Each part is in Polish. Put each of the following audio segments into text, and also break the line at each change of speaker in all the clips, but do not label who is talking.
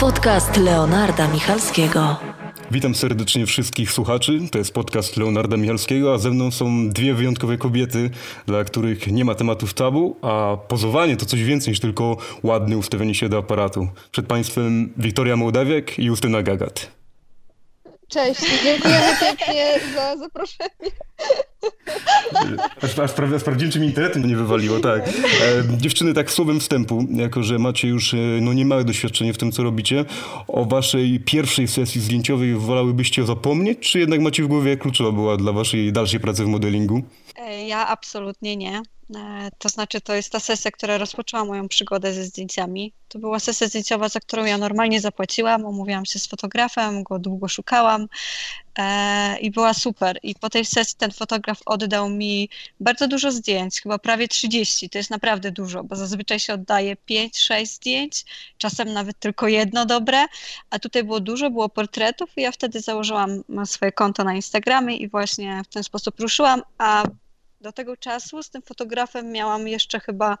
Podcast Leonarda Michalskiego.
Witam serdecznie wszystkich słuchaczy. To jest podcast Leonarda Michalskiego, a ze mną są dwie wyjątkowe kobiety, dla których nie ma tematów tabu, a pozowanie to coś więcej niż tylko ładne ustawienie się do aparatu. Przed Państwem Wiktoria Mołdawiak i Justyna Gagat.
Cześć, dziękujemy pięknie za zaproszenie.
Aż, aż, prawie, sprawdziłem, czy mi internetu nie wywaliło, tak. E, dziewczyny, tak słowem wstępu, jako że macie już e, no, niemałe doświadczenie w tym, co robicie, o waszej pierwszej sesji zdjęciowej wolałybyście zapomnieć, czy jednak macie w głowie, jak kluczowa była dla waszej dalszej pracy w modelingu?
E, ja absolutnie nie. E, to znaczy, to jest ta sesja, która rozpoczęła moją przygodę ze zdjęciami. To była sesja zdjęciowa, za którą ja normalnie zapłaciłam, umówiłam się z fotografem, go długo szukałam e, i była super. I po tej sesji ten fotograf oddał mi bardzo dużo zdjęć, chyba prawie 30. To jest naprawdę dużo, bo zazwyczaj się oddaje 5-6 zdjęć, czasem nawet tylko jedno dobre, a tutaj było dużo, było portretów i ja wtedy założyłam swoje konto na Instagramie i właśnie w ten sposób ruszyłam, a do tego czasu z tym fotografem miałam jeszcze chyba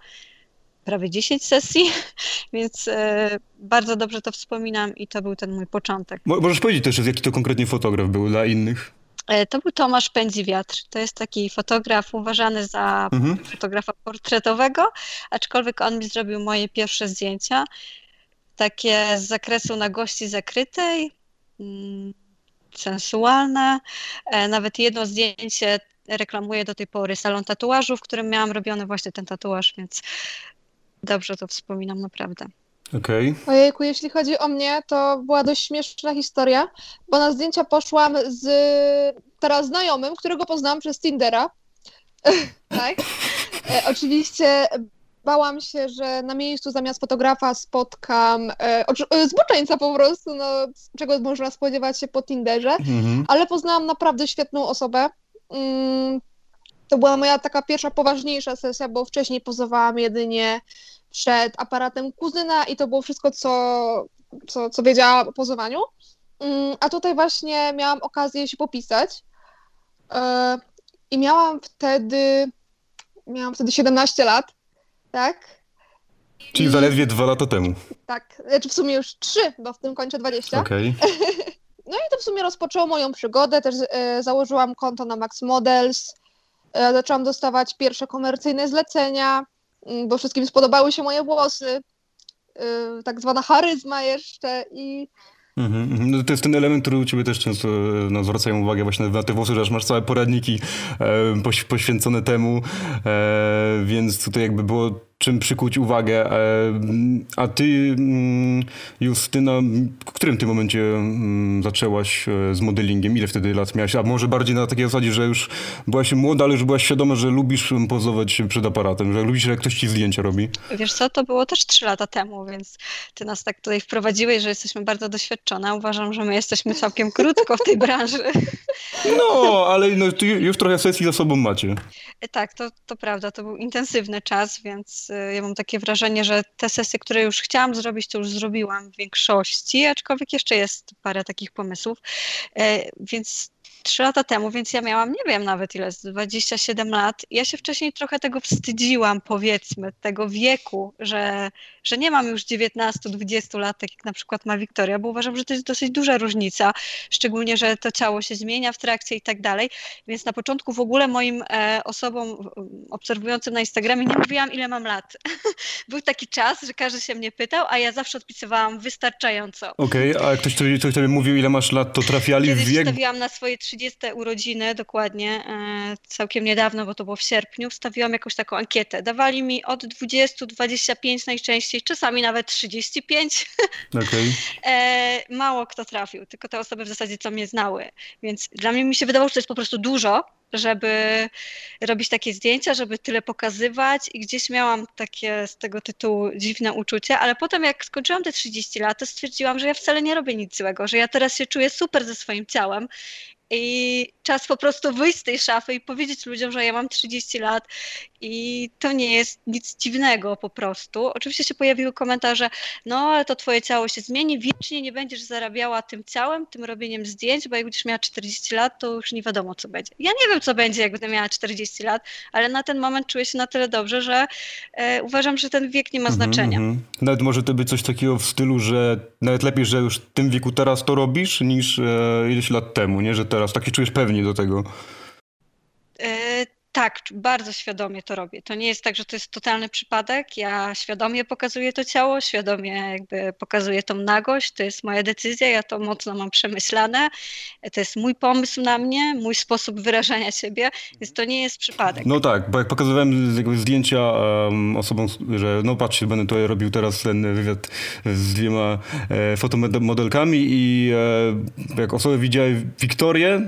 prawie 10 sesji, więc e, bardzo dobrze to wspominam i to był ten mój początek.
Możesz powiedzieć też, jaki to konkretnie fotograf był dla innych?
E, to był Tomasz Pędzi-Wiatr. To jest taki fotograf uważany za mhm. fotografa portretowego, aczkolwiek on mi zrobił moje pierwsze zdjęcia, takie z zakresu nagości zakrytej, mm, sensualne. E, nawet jedno zdjęcie reklamuję do tej pory salon tatuażu, w którym miałam robiony właśnie ten tatuaż, więc dobrze to wspominam naprawdę.
Okej.
Okay. Ojejku, jeśli chodzi o mnie, to była dość śmieszna historia, bo na zdjęcia poszłam z teraz znajomym, którego poznałam przez Tindera. tak. E, oczywiście bałam się, że na miejscu zamiast fotografa spotkam e, e zboczeńca po prostu, no, czego można spodziewać się po Tinderze, mhm. ale poznałam naprawdę świetną osobę. Mm, to była moja taka pierwsza poważniejsza sesja, bo wcześniej pozowałam jedynie przed aparatem kuzyna i to było wszystko, co, co, co wiedziałam o pozowaniu. Mm, a tutaj właśnie miałam okazję się popisać e, i miałam wtedy miałam wtedy 17 lat, tak?
Czyli I... zaledwie dwa lata temu.
Tak, znaczy w sumie już trzy, bo w tym kończę 20.
Okej. Okay.
No i to w sumie rozpoczęło moją przygodę. Też e, założyłam konto na Max Models. E, zaczęłam dostawać pierwsze komercyjne zlecenia, mm, bo wszystkim spodobały się moje włosy. E, tak zwana charyzma jeszcze i
Mm-hmm. No to jest ten element, który u ciebie też często no, zwracają uwagę właśnie na te włosy, że masz całe poradniki e, poświęcone temu, e, więc tutaj jakby było czym przykuć uwagę. E, a ty, mm, Justyna, w którym ty momencie mm, zaczęłaś e, z modelingiem? Ile wtedy lat miałaś? A może bardziej na takiej zasadzie, że już byłaś młoda, ale już byłaś świadoma, że lubisz pozować przed aparatem, że lubisz, jak ktoś ci zdjęcia robi?
Wiesz co, to było też trzy lata temu, więc ty nas tak tutaj wprowadziłeś, że jesteśmy bardzo doświadczone. Uważam, że my jesteśmy całkiem krótko w tej branży.
No, ale no, już trochę sesji za sobą macie.
E, tak, to, to prawda, to był intensywny czas, więc ja mam takie wrażenie, że te sesje, które już chciałam zrobić, to już zrobiłam w większości, aczkolwiek jeszcze jest parę takich pomysłów. E, więc trzy lata temu, więc ja miałam, nie wiem nawet ile, 27 lat. Ja się wcześniej trochę tego wstydziłam, powiedzmy, tego wieku, że, że nie mam już 19-20 lat, tak jak na przykład ma Wiktoria, bo uważam, że to jest dosyć duża różnica, szczególnie, że to ciało się zmienia w trakcie i tak dalej. Więc na początku w ogóle moim e, osobom obserwującym na Instagramie nie mówiłam, ile mam lat. Był taki czas, że każdy się mnie pytał, a ja zawsze odpisywałam wystarczająco.
Okej, okay, a jak ktoś, kto, ktoś tobie mówił, ile masz lat, to trafiali
Kiedyś
w wiek...
stawiłam na swoje 30 urodziny, dokładnie, e, całkiem niedawno, bo to było w sierpniu, stawiłam jakąś taką ankietę. Dawali mi od 20-25 najczęściej 40, czasami nawet 35.
Okay.
E, mało kto trafił, tylko te osoby w zasadzie co mnie znały. Więc dla mnie mi się wydawało, że to jest po prostu dużo, żeby robić takie zdjęcia, żeby tyle pokazywać i gdzieś miałam takie z tego tytułu dziwne uczucie, ale potem jak skończyłam te 30 lat, to stwierdziłam, że ja wcale nie robię nic złego, że ja teraz się czuję super ze swoim ciałem i czas po prostu wyjść z tej szafy i powiedzieć ludziom, że ja mam 30 lat i to nie jest nic dziwnego po prostu. Oczywiście się pojawiły komentarze, no ale to twoje ciało się zmieni, wiecznie nie będziesz zarabiała tym ciałem, tym robieniem zdjęć, bo jak będziesz miała 40 lat, to już nie wiadomo co będzie. Ja nie wiem co będzie, jak będę miała 40 lat, ale na ten moment czuję się na tyle dobrze, że e, uważam, że ten wiek nie ma
Mhm,
znaczenia.
mhm. Nawet może to być coś takiego w stylu, że nawet lepiej, że już w tym wieku teraz to robisz, niż e, ileś lat temu, nie? Że teraz tak się czujesz pewnie do tego.
E, Tak, bardzo świadomie to robię. To nie jest tak, że to jest totalny przypadek. Ja świadomie pokazuję to ciało, świadomie jakby pokazuję tą nagość. To jest moja decyzja, ja to mocno mam przemyślane. To jest mój pomysł na mnie, mój sposób wyrażania siebie, więc to nie jest przypadek.
No tak, bo jak pokazywałem zdjęcia um, osobom, że no patrzcie, będę tutaj robił teraz ten wywiad z dwiema e, fotomodelkami i e, jak osoby widziały Wiktorię,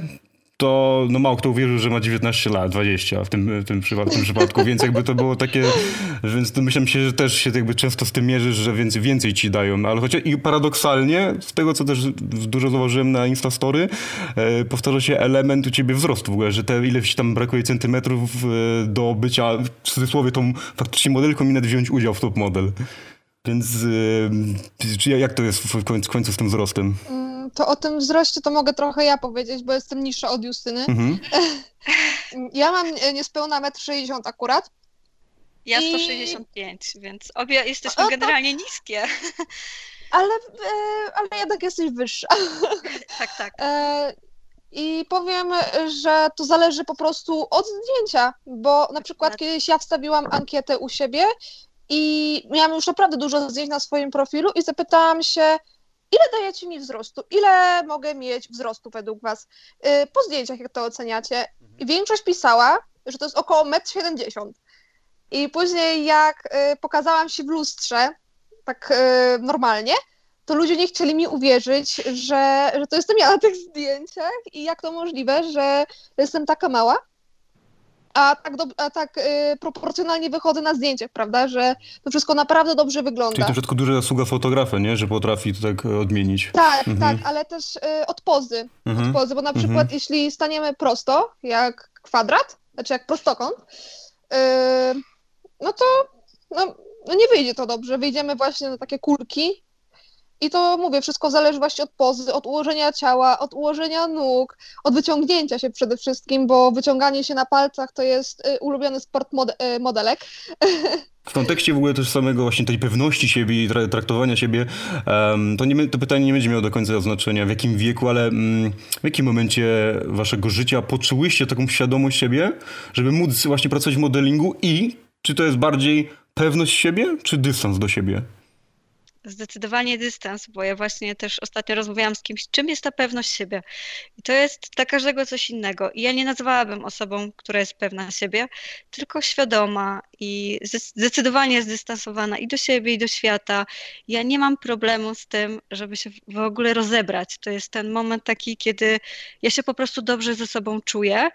to no mało kto uwierzył, że ma 19 lat, 20 w tym, w tym, przypa- w tym przypadku, więc jakby to było takie, więc to myślę się, że też się jakby często z tym mierzysz, że więcej, więcej ci dają, ale chociaż i paradoksalnie, z tego co też dużo zauważyłem na Instastory, e, powtarza się element u ciebie wzrostu w ogóle, że te ile ci tam brakuje centymetrów e, do bycia w cudzysłowie tą faktycznie modelką i nawet wziąć udział w top model. Więc e, jak to jest w końcu, w końcu z tym wzrostem?
To o tym wzroście to mogę trochę ja powiedzieć, bo jestem niższa od Justyny.
Mhm.
Ja mam e, niespełna 1,60 m akurat.
Ja
I-
165, więc obie jesteśmy
O, to-
generalnie niskie.
Ale, e, ale jednak jesteś wyższa.
Tak, tak.
E, I powiem, że to zależy po prostu od zdjęcia, bo na przykład kiedyś ja wstawiłam ankietę u siebie i miałam już naprawdę dużo zdjęć na swoim profilu i zapytałam się, ile dajecie mi wzrostu? Ile mogę mieć wzrostu według Was? E, Po zdjęciach, jak to oceniacie? I większość pisała, że to jest około 1,70 m. I później jak e, pokazałam się w lustrze, tak e, normalnie, to ludzie nie chcieli mi uwierzyć, że, że to jestem ja na tych zdjęciach i jak to możliwe, że jestem taka mała, a tak, do, a tak y, proporcjonalnie wychodzę na zdjęciach, prawda, że to wszystko naprawdę dobrze
Czyli
wygląda.
to wszystko duża zasługa fotografa, nie? Że potrafi to tak e, odmienić.
Tak,
Mhm.
tak, ale też y, od pozy,
Mhm.
od pozy, bo na
Mhm.
przykład jeśli staniemy prosto, jak kwadrat, znaczy jak prostokąt, y, no to no, no nie wyjdzie to dobrze, wyjdziemy właśnie na takie kulki i to mówię, wszystko zależy właśnie od pozy, od ułożenia ciała, od ułożenia nóg, od wyciągnięcia się przede wszystkim, bo wyciąganie się na palcach to jest y, ulubiony sport y, modelek.
W kontekście w ogóle też samego właśnie tej pewności siebie i tra- traktowania siebie, to, nie, to pytanie nie będzie miało do końca znaczenia w jakim wieku, ale mm, w jakim momencie waszego życia poczułyście taką świadomość siebie, żeby móc właśnie pracować w modelingu i czy to jest bardziej pewność siebie, czy dystans do siebie?
Zdecydowanie dystans, bo ja właśnie też ostatnio rozmawiałam z kimś, czym jest ta pewność siebie. I to jest dla każdego coś innego. I ja nie nazwałabym osobą, która jest pewna siebie, tylko świadoma i zde- zdecydowanie zdystansowana i do siebie, i do świata. Ja nie mam problemu z tym, żeby się w ogóle rozebrać. To jest ten moment taki, kiedy ja się po prostu dobrze ze sobą czuję.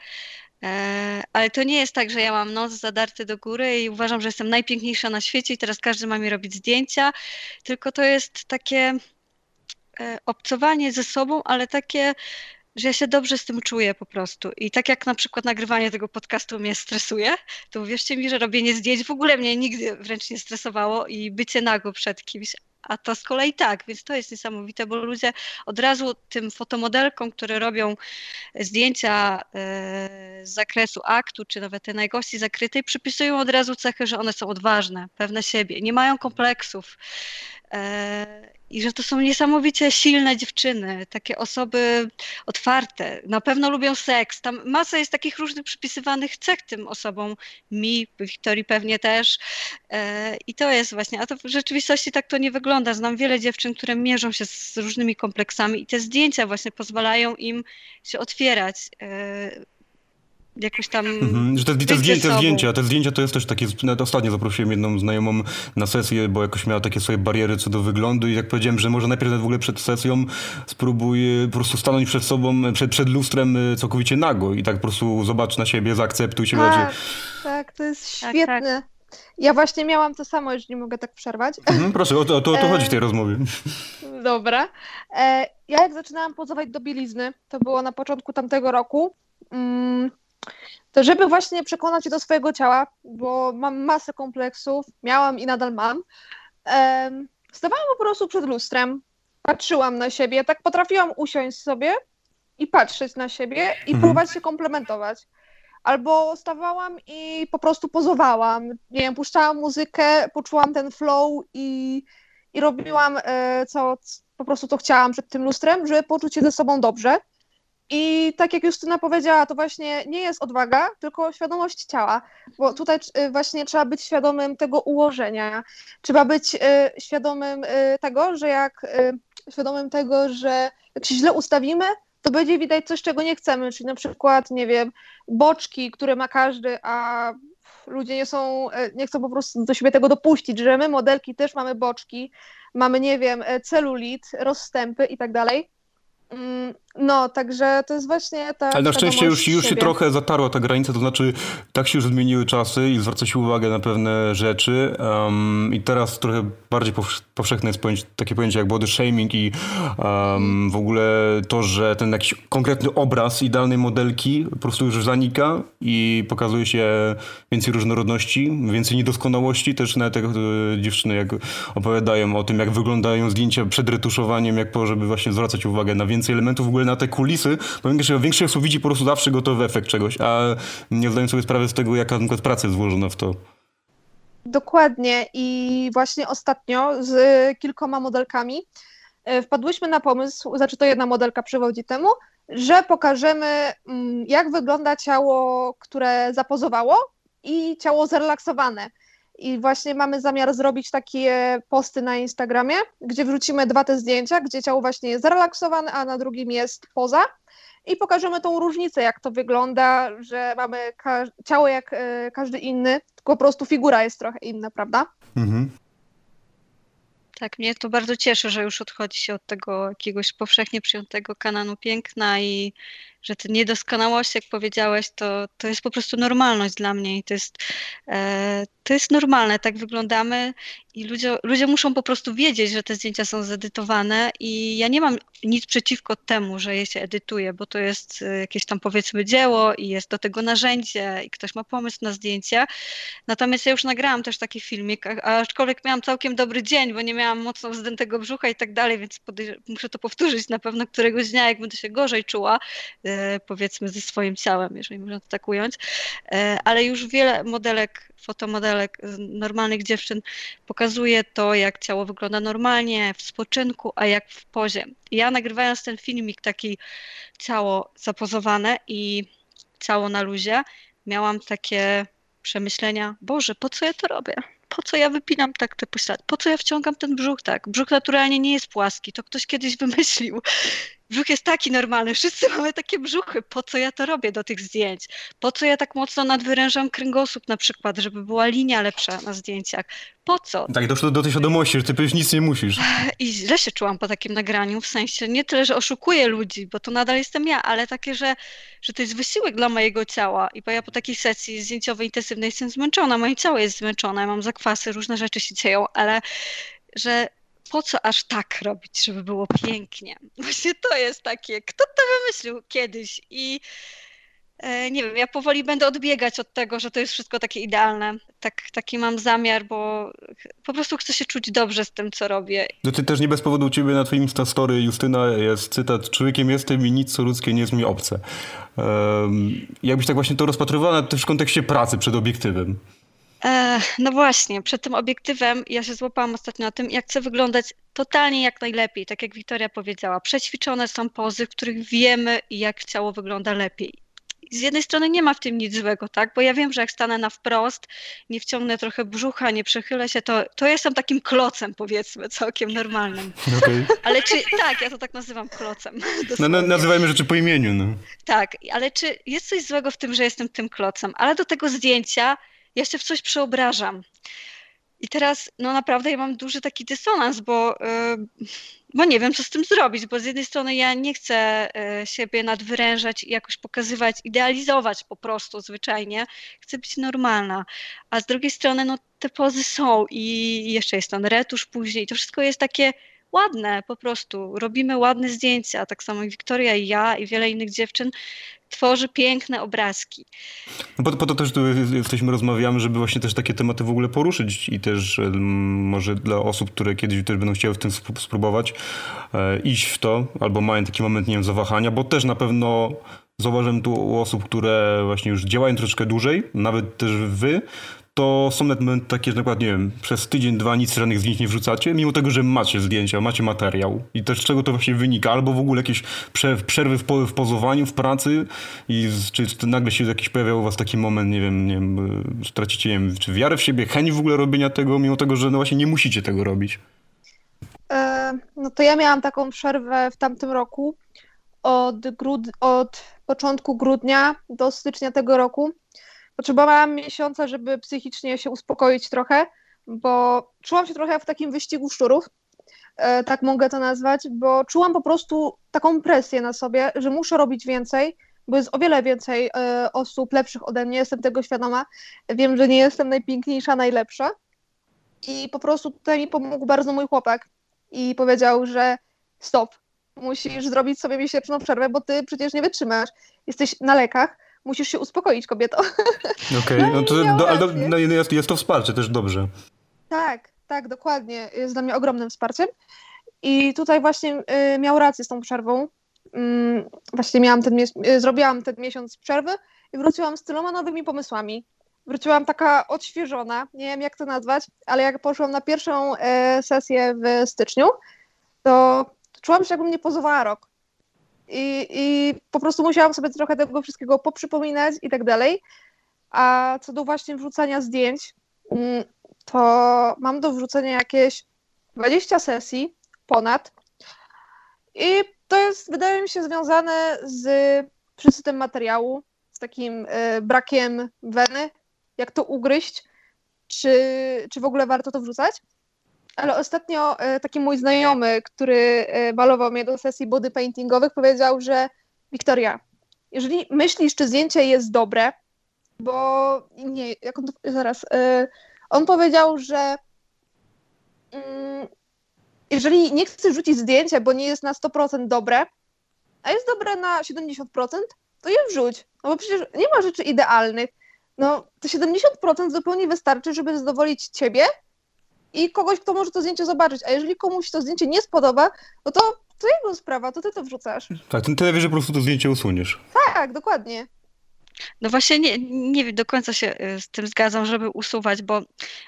E, Ale to nie jest tak, że ja mam nos zadarty do góry i uważam, że jestem najpiękniejsza na świecie i teraz każdy ma mi robić zdjęcia, tylko to jest takie e, obcowanie ze sobą, ale takie, że ja się dobrze z tym czuję po prostu. I tak jak na przykład nagrywanie tego podcastu mnie stresuje, to uwierzcie mi, że robienie zdjęć w ogóle mnie nigdy wręcz nie stresowało i bycie nago przed kimś. A to z kolei tak, więc to jest niesamowite, bo ludzie od razu tym fotomodelkom, które robią zdjęcia e, z zakresu aktu, czy nawet tej najgości zakrytej, przypisują od razu cechy, że one są odważne, pewne siebie, nie mają kompleksów. E, I że to są niesamowicie silne dziewczyny, takie osoby otwarte, na pewno lubią seks. Tam masa jest takich różnych przypisywanych cech tym osobom, mi, Wiktorii pewnie też. E, I to jest właśnie, a to w rzeczywistości tak to nie wygląda. Znam wiele dziewczyn, które mierzą się z różnymi kompleksami i te zdjęcia właśnie pozwalają im się otwierać. E, Jakoś tam.
Mhm, że te, te, zdjęcia, te zdjęcia, te zdjęcia to jest też takie, nawet ostatnio zaprosiłem jedną znajomą na sesję, bo jakoś miała takie swoje bariery co do wyglądu i jak powiedziałem, że może najpierw w ogóle przed sesją spróbuj e, po prostu stanąć przed sobą, przed, przed lustrem e, całkowicie nago i tak po prostu zobacz na siebie, zaakceptuj siebie.
Tak, tak, to jest
Tak,
świetne. Ja właśnie miałam to samo, jeżeli mogę tak przerwać.
Mhm, proszę, o to, o to, o to
E,
chodzi w tej rozmowie.
Dobra. E, ja jak zaczynałam pozować do bielizny, to było na początku tamtego roku, mm, to żeby właśnie przekonać się do swojego ciała, bo mam masę kompleksów, miałam i nadal mam, stawałam po prostu przed lustrem, patrzyłam na siebie, tak potrafiłam usiąść sobie i patrzeć na siebie i
Mhm.
próbować się komplementować. Albo stawałam i po prostu pozowałam. Nie wiem, puszczałam muzykę, poczułam ten flow i, i robiłam e, co, po prostu to chciałam przed tym lustrem, żeby poczuć się ze sobą dobrze. I tak jak Justyna powiedziała, to właśnie nie jest odwaga, tylko świadomość ciała, bo tutaj y, właśnie trzeba być świadomym tego ułożenia. Trzeba być y, świadomym y, tego, że jak świadomym tego, że jak się źle ustawimy, to będzie widać coś, czego nie chcemy, czyli na przykład, nie wiem, boczki, które ma każdy, a ludzie nie są, nie chcą po prostu do siebie tego dopuścić, że my modelki też mamy boczki, mamy, nie wiem, celulit, rozstępy i tak dalej. No, także to jest właśnie ta.
Ale na szczęście już, już się trochę zatarła ta granica, to znaczy tak się już zmieniły czasy i zwraca się uwagę na pewne rzeczy um, i teraz trochę bardziej powsz- powszechne jest pojęcie, takie pojęcie jak body shaming i um, w ogóle to, że ten jakiś konkretny obraz idealnej modelki po prostu już zanika i pokazuje się więcej różnorodności, więcej niedoskonałości, też nawet jak e, dziewczyny jak opowiadają o tym, jak wyglądają zdjęcia przed retuszowaniem, jak po, żeby właśnie zwracać uwagę na więcej elementów, w ogóle na te kulisy, bo większość, większość osób widzi po prostu zawsze gotowy efekt czegoś, a nie zdają sobie sprawy z tego, jaka na przykład praca jest włożona w to.
Dokładnie i właśnie ostatnio z kilkoma modelkami e, wpadłyśmy na pomysł, znaczy to jedna modelka przywodzi temu, że pokażemy mm, jak wygląda ciało, które zapozowało i ciało zrelaksowane. I właśnie mamy zamiar zrobić takie posty na Instagramie, gdzie wrzucimy dwa te zdjęcia, gdzie ciało właśnie jest zrelaksowane, a na drugim jest poza. I pokażemy tą różnicę, jak to wygląda, że mamy ka- ciało jak e, każdy inny, tylko po prostu figura jest trochę inna, prawda?
Mhm.
Tak, mnie to bardzo cieszy, że już odchodzi się od tego jakiegoś powszechnie przyjętego kanonu piękna i że te niedoskonałości, jak powiedziałeś, to, to jest po prostu normalność dla mnie i to jest, e, to jest normalne, tak wyglądamy i ludzie, ludzie muszą po prostu wiedzieć, że te zdjęcia są zedytowane i ja nie mam nic przeciwko temu, że je się edytuje, bo to jest e, jakieś tam powiedzmy dzieło i jest do tego narzędzie i ktoś ma pomysł na zdjęcie. Natomiast ja już nagrałam też taki filmik, aczkolwiek miałam całkiem dobry dzień, bo nie miałam mocno zdętego brzucha i tak dalej, więc muszę to powtórzyć na pewno któregoś dnia, jak będę się gorzej czuła, e, powiedzmy ze swoim ciałem, jeżeli można to tak ująć. E, ale już wiele modelek, fotomodelek, normalnych dziewczyn pokazuje to, jak ciało wygląda normalnie, w spoczynku, a jak w pozie. Ja nagrywając ten filmik, taki ciało zapozowane i ciało na luzie, miałam takie przemyślenia, Boże, po co ja to robię? Po co ja wypinam tak te poślady? Po co ja wciągam ten brzuch tak? Brzuch naturalnie nie jest płaski, to ktoś kiedyś wymyślił. Brzuch jest taki normalny, wszyscy mamy takie brzuchy. Po co ja to robię do tych zdjęć? Po co ja tak mocno nadwyrężam kręgosłup na przykład, żeby była linia lepsza na zdjęciach? Po co?
Tak, doszło do tej świadomości, że ty przecież nic nie musisz.
I źle się czułam po takim nagraniu, w sensie nie tyle, że oszukuję ludzi, bo to nadal jestem ja, ale takie, że, że to jest wysiłek dla mojego ciała. I bo ja po takiej sesji zdjęciowej intensywnej jestem zmęczona, moje ciało jest zmęczone, mam zakwasy, różne rzeczy się dzieją, ale że po co aż tak robić, żeby było pięknie? Właśnie to jest takie, kto to wymyślił kiedyś i e, nie wiem, ja powoli będę odbiegać od tego, że to jest wszystko takie idealne. Tak, taki mam zamiar, bo po prostu chcę się czuć dobrze z tym, co robię.
No ty też nie bez powodu u ciebie na twoim Instastory, Justyna, jest cytat Człowiekiem jestem i nic co ludzkie nie jest mi obce. Um, jakbyś tak właśnie to rozpatrywała też w kontekście pracy przed obiektywem.
E, no właśnie, przed tym obiektywem ja się złapałam ostatnio na tym, jak chcę wyglądać totalnie jak najlepiej, tak jak Wiktoria powiedziała. Przećwiczone są pozy, w których wiemy, jak ciało wygląda lepiej. Z jednej strony nie ma w tym nic złego, tak? Bo ja wiem, że jak stanę na wprost, nie wciągnę trochę brzucha, nie przechylę się, to, to jestem takim klocem, powiedzmy, całkiem normalnym.
Okay.
Ale czy, tak, ja to tak nazywam klocem.
No, no, nazywajmy rzeczy po imieniu. No.
Tak, ale czy jest coś złego w tym, że jestem tym klocem? Ale do tego zdjęcia ja się w coś przeobrażam. I teraz, no naprawdę, ja mam duży taki dysonans, bo, yy, bo nie wiem, co z tym zrobić, bo z jednej strony ja nie chcę yy, siebie nadwyrężać i jakoś pokazywać, idealizować po prostu zwyczajnie. Chcę być normalna. A z drugiej strony, no te pozy są i jeszcze jest ten retusz później. To wszystko jest takie ładne po prostu. Robimy ładne zdjęcia, tak samo Wiktoria i ja i wiele innych dziewczyn tworzy piękne obrazki.
No po, po, to też tu jesteśmy, rozmawiamy, żeby właśnie też takie tematy w ogóle poruszyć i też może dla osób, które kiedyś też będą chciały w tym spróbować e, iść w to, albo mają taki moment, nie wiem, zawahania, bo też na pewno zauważyłem tu u osób, które właśnie już działają troszeczkę dłużej, nawet też wy, to są nawet takie, że przykład, nie wiem, przez tydzień, dwa nic żadnych zdjęć nie wrzucacie, mimo tego, że macie zdjęcia, macie materiał. I też z czego to właśnie wynika? Albo w ogóle jakieś przerwy w, po, w pozowaniu, w pracy i czy, czy nagle się jakiś pojawiał u was taki moment, nie wiem, nie wiem, stracicie, nie wiem, czy wiarę w siebie, chęć w ogóle robienia tego, mimo tego, że no właśnie nie musicie tego robić?
E, no to ja miałam taką przerwę w tamtym roku od, grud- od początku grudnia do stycznia tego roku Potrzebowałam miesiąca, żeby psychicznie się uspokoić trochę, bo czułam się trochę w takim wyścigu szczurów, e, tak mogę to nazwać, bo czułam po prostu taką presję na sobie, że muszę robić więcej, bo jest o wiele więcej e, osób lepszych ode mnie, jestem tego świadoma. Wiem, że nie jestem najpiękniejsza, najlepsza. I po prostu tutaj mi pomógł bardzo mój chłopak i powiedział, że stop, musisz zrobić sobie miesięczną przerwę, bo ty przecież nie wytrzymasz. Jesteś na lekach, musisz się uspokoić, kobieto.
Okej, okay. no, no to do, ale do, no jest, jest to wsparcie też dobrze.
Tak, tak, dokładnie. Jest dla mnie ogromnym wsparciem. I tutaj właśnie y, miał rację z tą przerwą. Y, właśnie miałam ten y, zrobiłam ten miesiąc przerwy i wróciłam z tyloma nowymi pomysłami. Wróciłam taka odświeżona, nie wiem jak to nazwać, ale jak poszłam na pierwszą y, sesję w styczniu, to czułam się jakbym nie pozowała rok. I, I po prostu musiałam sobie trochę tego wszystkiego poprzypominać i tak dalej. A co do właśnie wrzucania zdjęć, mm, to mam do wrzucenia jakieś 20 sesji ponad. I to jest, wydaje mi się, związane z przesytem materiału, z takim y, brakiem weny, jak to ugryźć, czy, czy w ogóle warto to wrzucać. Ale ostatnio e, taki mój znajomy, który e, malował mnie do sesji body paintingowych, powiedział, że Wiktoria, jeżeli myślisz, czy zdjęcie jest dobre, bo nie, jak on to, zaraz, e, on powiedział, że mm, jeżeli nie chcesz rzucić zdjęcia, bo nie jest na 100% dobre, a jest dobre na 70%, to je wrzuć, no bo przecież nie ma rzeczy idealnych. No, to 70% zupełnie wystarczy, żeby zadowolić ciebie i kogoś, kto może to zdjęcie zobaczyć. A jeżeli komuś to zdjęcie nie spodoba, no to to jego sprawa, to ty to wrzucasz.
Tak, ten tyle wie, że po prostu to zdjęcie usuniesz.
Tak, dokładnie.
No właśnie nie, nie do końca się y, z tym zgadzam, żeby usuwać, bo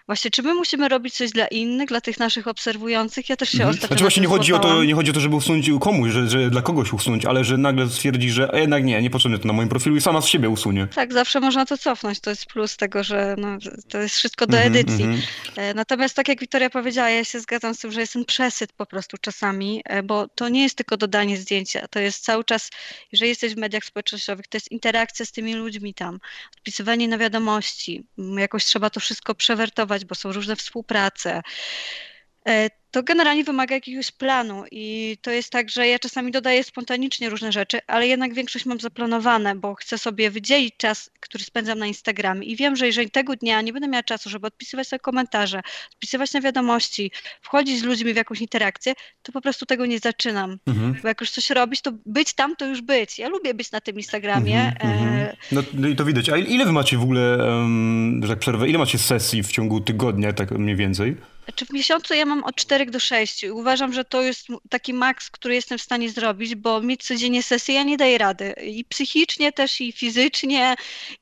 właśnie czy my musimy robić coś dla innych, dla tych naszych obserwujących? Ja też się mhm. ostatnio
Znaczy właśnie nie chodzi, o to, nie chodzi o to, żeby usunąć komuś, że, że dla kogoś usunąć, ale że nagle stwierdzi, że jednak nie, niepotrzebne to na moim profilu i sama z siebie usunie.
Tak, zawsze można to cofnąć, to jest plus tego, że no, to jest wszystko do mhm, edycji. Mm -hmm. Natomiast tak jak Wiktoria powiedziała, ja się zgadzam z tym, że jest ten przesyt po prostu czasami, e, bo to nie jest tylko dodanie zdjęcia, to jest cały czas, jeżeli jesteś w mediach społecznościowych, to jest interakcja z tymi ludźmi tam, odpisywanie na wiadomości, jakoś trzeba to wszystko przewertować, bo są różne współprace. To generalnie wymaga jakiegoś planu i to jest tak, że ja czasami dodaję spontanicznie różne rzeczy, ale jednak większość mam zaplanowane, bo chcę sobie wydzielić czas, który spędzam na Instagramie i wiem, że jeżeli tego dnia nie będę miała czasu, żeby odpisywać sobie komentarze, odpisywać na wiadomości, wchodzić z ludźmi w jakąś interakcję, to po prostu tego nie zaczynam. Mhm. Bo jak już coś robić, to być tam, to już być. Ja lubię być na tym Instagramie. Mhm,
mhm. e... no, no, i to widać. A ile wy macie w ogóle, um, że tak przerwę, ile macie sesji w ciągu tygodnia, tak mniej więcej?
Czy w miesiącu ja mam od 4 do 6 i uważam, że to jest taki maks, który jestem w stanie zrobić, bo mieć codziennie sesję ja nie daję rady. I psychicznie też, i fizycznie.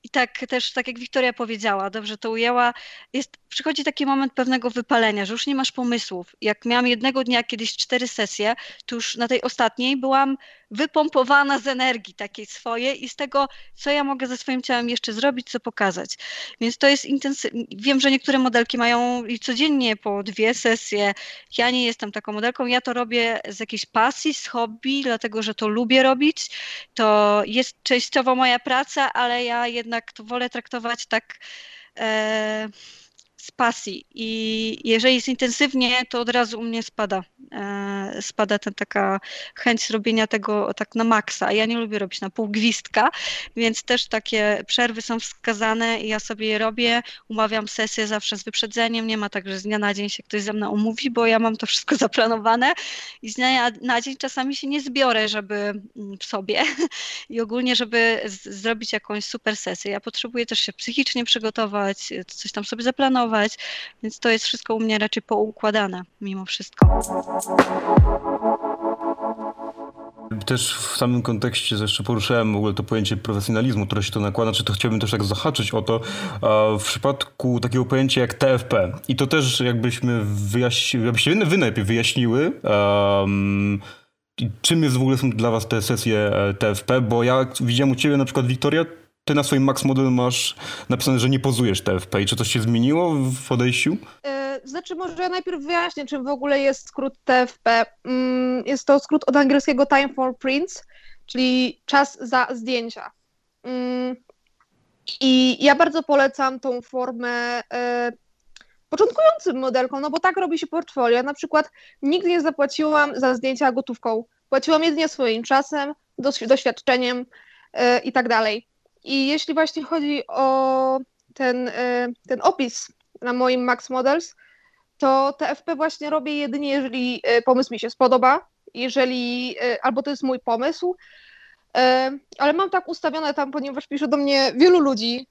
I tak też, tak jak Wiktoria powiedziała, dobrze to ujęła, jest, przychodzi taki moment pewnego wypalenia, że już nie masz pomysłów. Jak miałam jednego dnia kiedyś cztery sesje, to już na tej ostatniej byłam wypompowana z energii takiej swojej i z tego, co ja mogę ze swoim ciałem jeszcze zrobić, co pokazać. Więc to jest intensywne. Wiem, że niektóre modelki mają i codziennie po dwie sesje. Ja nie jestem taką modelką. Ja to robię z jakiejś pasji, z hobby, dlatego że to lubię robić. To jest częściowo moja praca, ale ja jednak to wolę traktować tak. E, z pasji i jeżeli jest intensywnie, to od razu u mnie spada. E, spada ten taka chęć robienia tego tak na maksa. Ja nie lubię robić na pół gwizdka, więc też takie przerwy są wskazane i ja sobie je robię. Umawiam sesję zawsze z wyprzedzeniem. Nie ma tak, że z dnia na dzień się ktoś ze mną umówi, bo ja mam to wszystko zaplanowane i z dnia na dzień czasami się nie zbiorę, żeby mm, w sobie i ogólnie, żeby zrobić jakąś super sesję. Ja potrzebuję też się psychicznie przygotować, coś tam sobie zaplanować, więc to jest wszystko u mnie raczej poukładane mimo wszystko.
Też w samym kontekście jeszcze poruszałem w ogóle to pojęcie profesjonalizmu, które się to nakłada, czy to chciałbym też tak zahaczyć o to w przypadku takiego pojęcia jak TFP. I to też jakbyśmy wyjaśnili, jakbyście wy najpierw wyjaśniły, um, czym jest w ogóle są dla was te sesje e, TFP, bo ja widziałem u ciebie na przykład, Wiktoria, ty na swoim Max Model masz napisane, że nie pozujesz TFP i czy coś się zmieniło w podejściu?
E, znaczy, może najpierw wyjaśnię, czym w ogóle jest skrót TFP. Mm, jest to skrót od angielskiego Time for Prints, czyli czas za zdjęcia. Mm, I ja bardzo polecam tą formę e, początkującym modelkom, no bo tak robi się portfolio. Na przykład nigdy nie zapłaciłam za zdjęcia gotówką. Płaciłam jedynie swoim czasem, doświadczeniem e, i tak dalej. I jeśli właśnie chodzi o ten, e, ten opis na moim Max Models, to TFP właśnie robię jedynie, jeżeli e, pomysł mi się spodoba, jeżeli albo to jest mój pomysł, ale mam tak ustawione tam, ponieważ pisze do mnie wielu ludzi,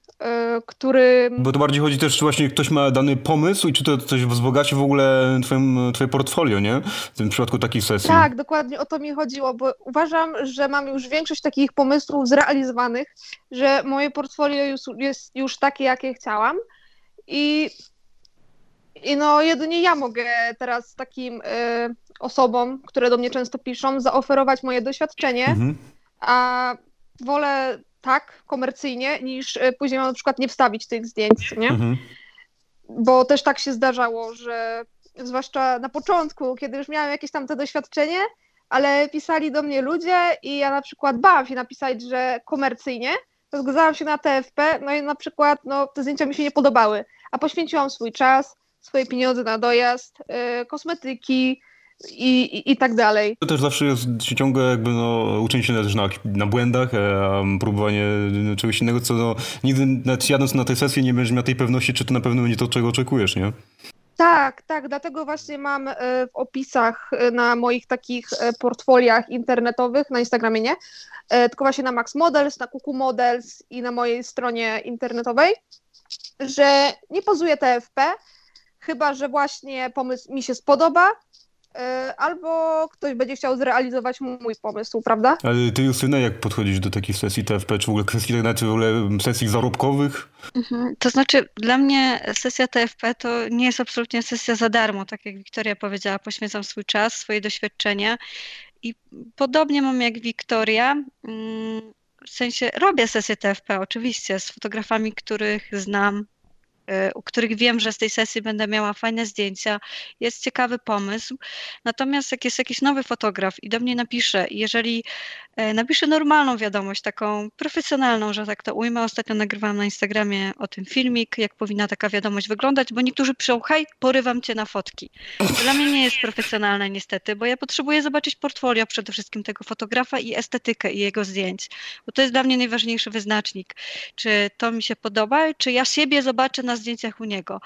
który...
Bo to bardziej chodzi też, czy właśnie ktoś ma dany pomysł i czy to coś wzbogaci w ogóle twoim, twoje portfolio, nie? W tym przypadku takiej sesji.
Tak, dokładnie o to mi chodziło, bo uważam, że mam już większość takich pomysłów zrealizowanych, że moje portfolio już, jest już takie, jakie chciałam i, i no jedynie ja mogę teraz takim y, osobom, które do mnie często piszą, zaoferować moje doświadczenie, mhm a wolę tak komercyjnie, niż e, później mam na przykład nie wstawić tych zdjęć, nie? Mhm. Bo też tak się zdarzało, że zwłaszcza na początku, kiedy już miałam jakieś tam te doświadczenie, ale pisali do mnie ludzie i ja na przykład bałam się napisać, że komercyjnie, to zgadzałam się na TFP, no i na przykład no, te zdjęcia mi się nie podobały, a poświęciłam swój czas, swoje pieniądze na dojazd, yy, kosmetyki, i, i, i tak dalej.
To też zawsze jest ciągle jakby no, uczenie się też na, na błędach, e, próbowanie czegoś innego, co no, nigdy nawet jadąc na tę sesję nie będziesz miał tej pewności, czy to na pewno będzie to, czego oczekujesz, nie?
Tak, tak, dlatego właśnie mam e, w opisach e, na moich takich portfoliach internetowych, na Instagramie nie, tylko właśnie na Max Models, na Kuku Models i na mojej stronie internetowej, że nie pozuję TFP, chyba że właśnie pomysł mi się spodoba, albo ktoś będzie chciał zrealizować mój pomysł, prawda?
Ale ty, Justyna, jak podchodzisz do takich sesji TFP, czy w ogóle kwestii czy w ogóle sesji zarobkowych?
Mhm. To znaczy, dla mnie sesja TFP to nie jest absolutnie sesja za darmo, tak jak Wiktoria powiedziała, poświęcam swój czas, swoje doświadczenia i podobnie mam jak Wiktoria, mm, w sensie robię sesję TFP oczywiście z fotografami, których znam, u których wiem, że z tej sesji będę miała fajne zdjęcia, jest ciekawy pomysł. Natomiast jak jest jakiś nowy fotograf i do mnie napisze, jeżeli y, napisze normalną wiadomość, taką profesjonalną, że tak to ujmę, ostatnio nagrywałam na Instagramie o tym filmik, jak powinna taka wiadomość wyglądać, bo niektórzy piszą, hej, porywam cię na fotki. Dla mnie nie jest profesjonalne niestety, bo ja potrzebuję zobaczyć portfolio przede wszystkim tego fotografa i estetykę i jego zdjęć, bo to jest dla mnie najważniejszy wyznacznik. Czy to mi się podoba, czy ja siebie zobaczę na zdjęciach u niego.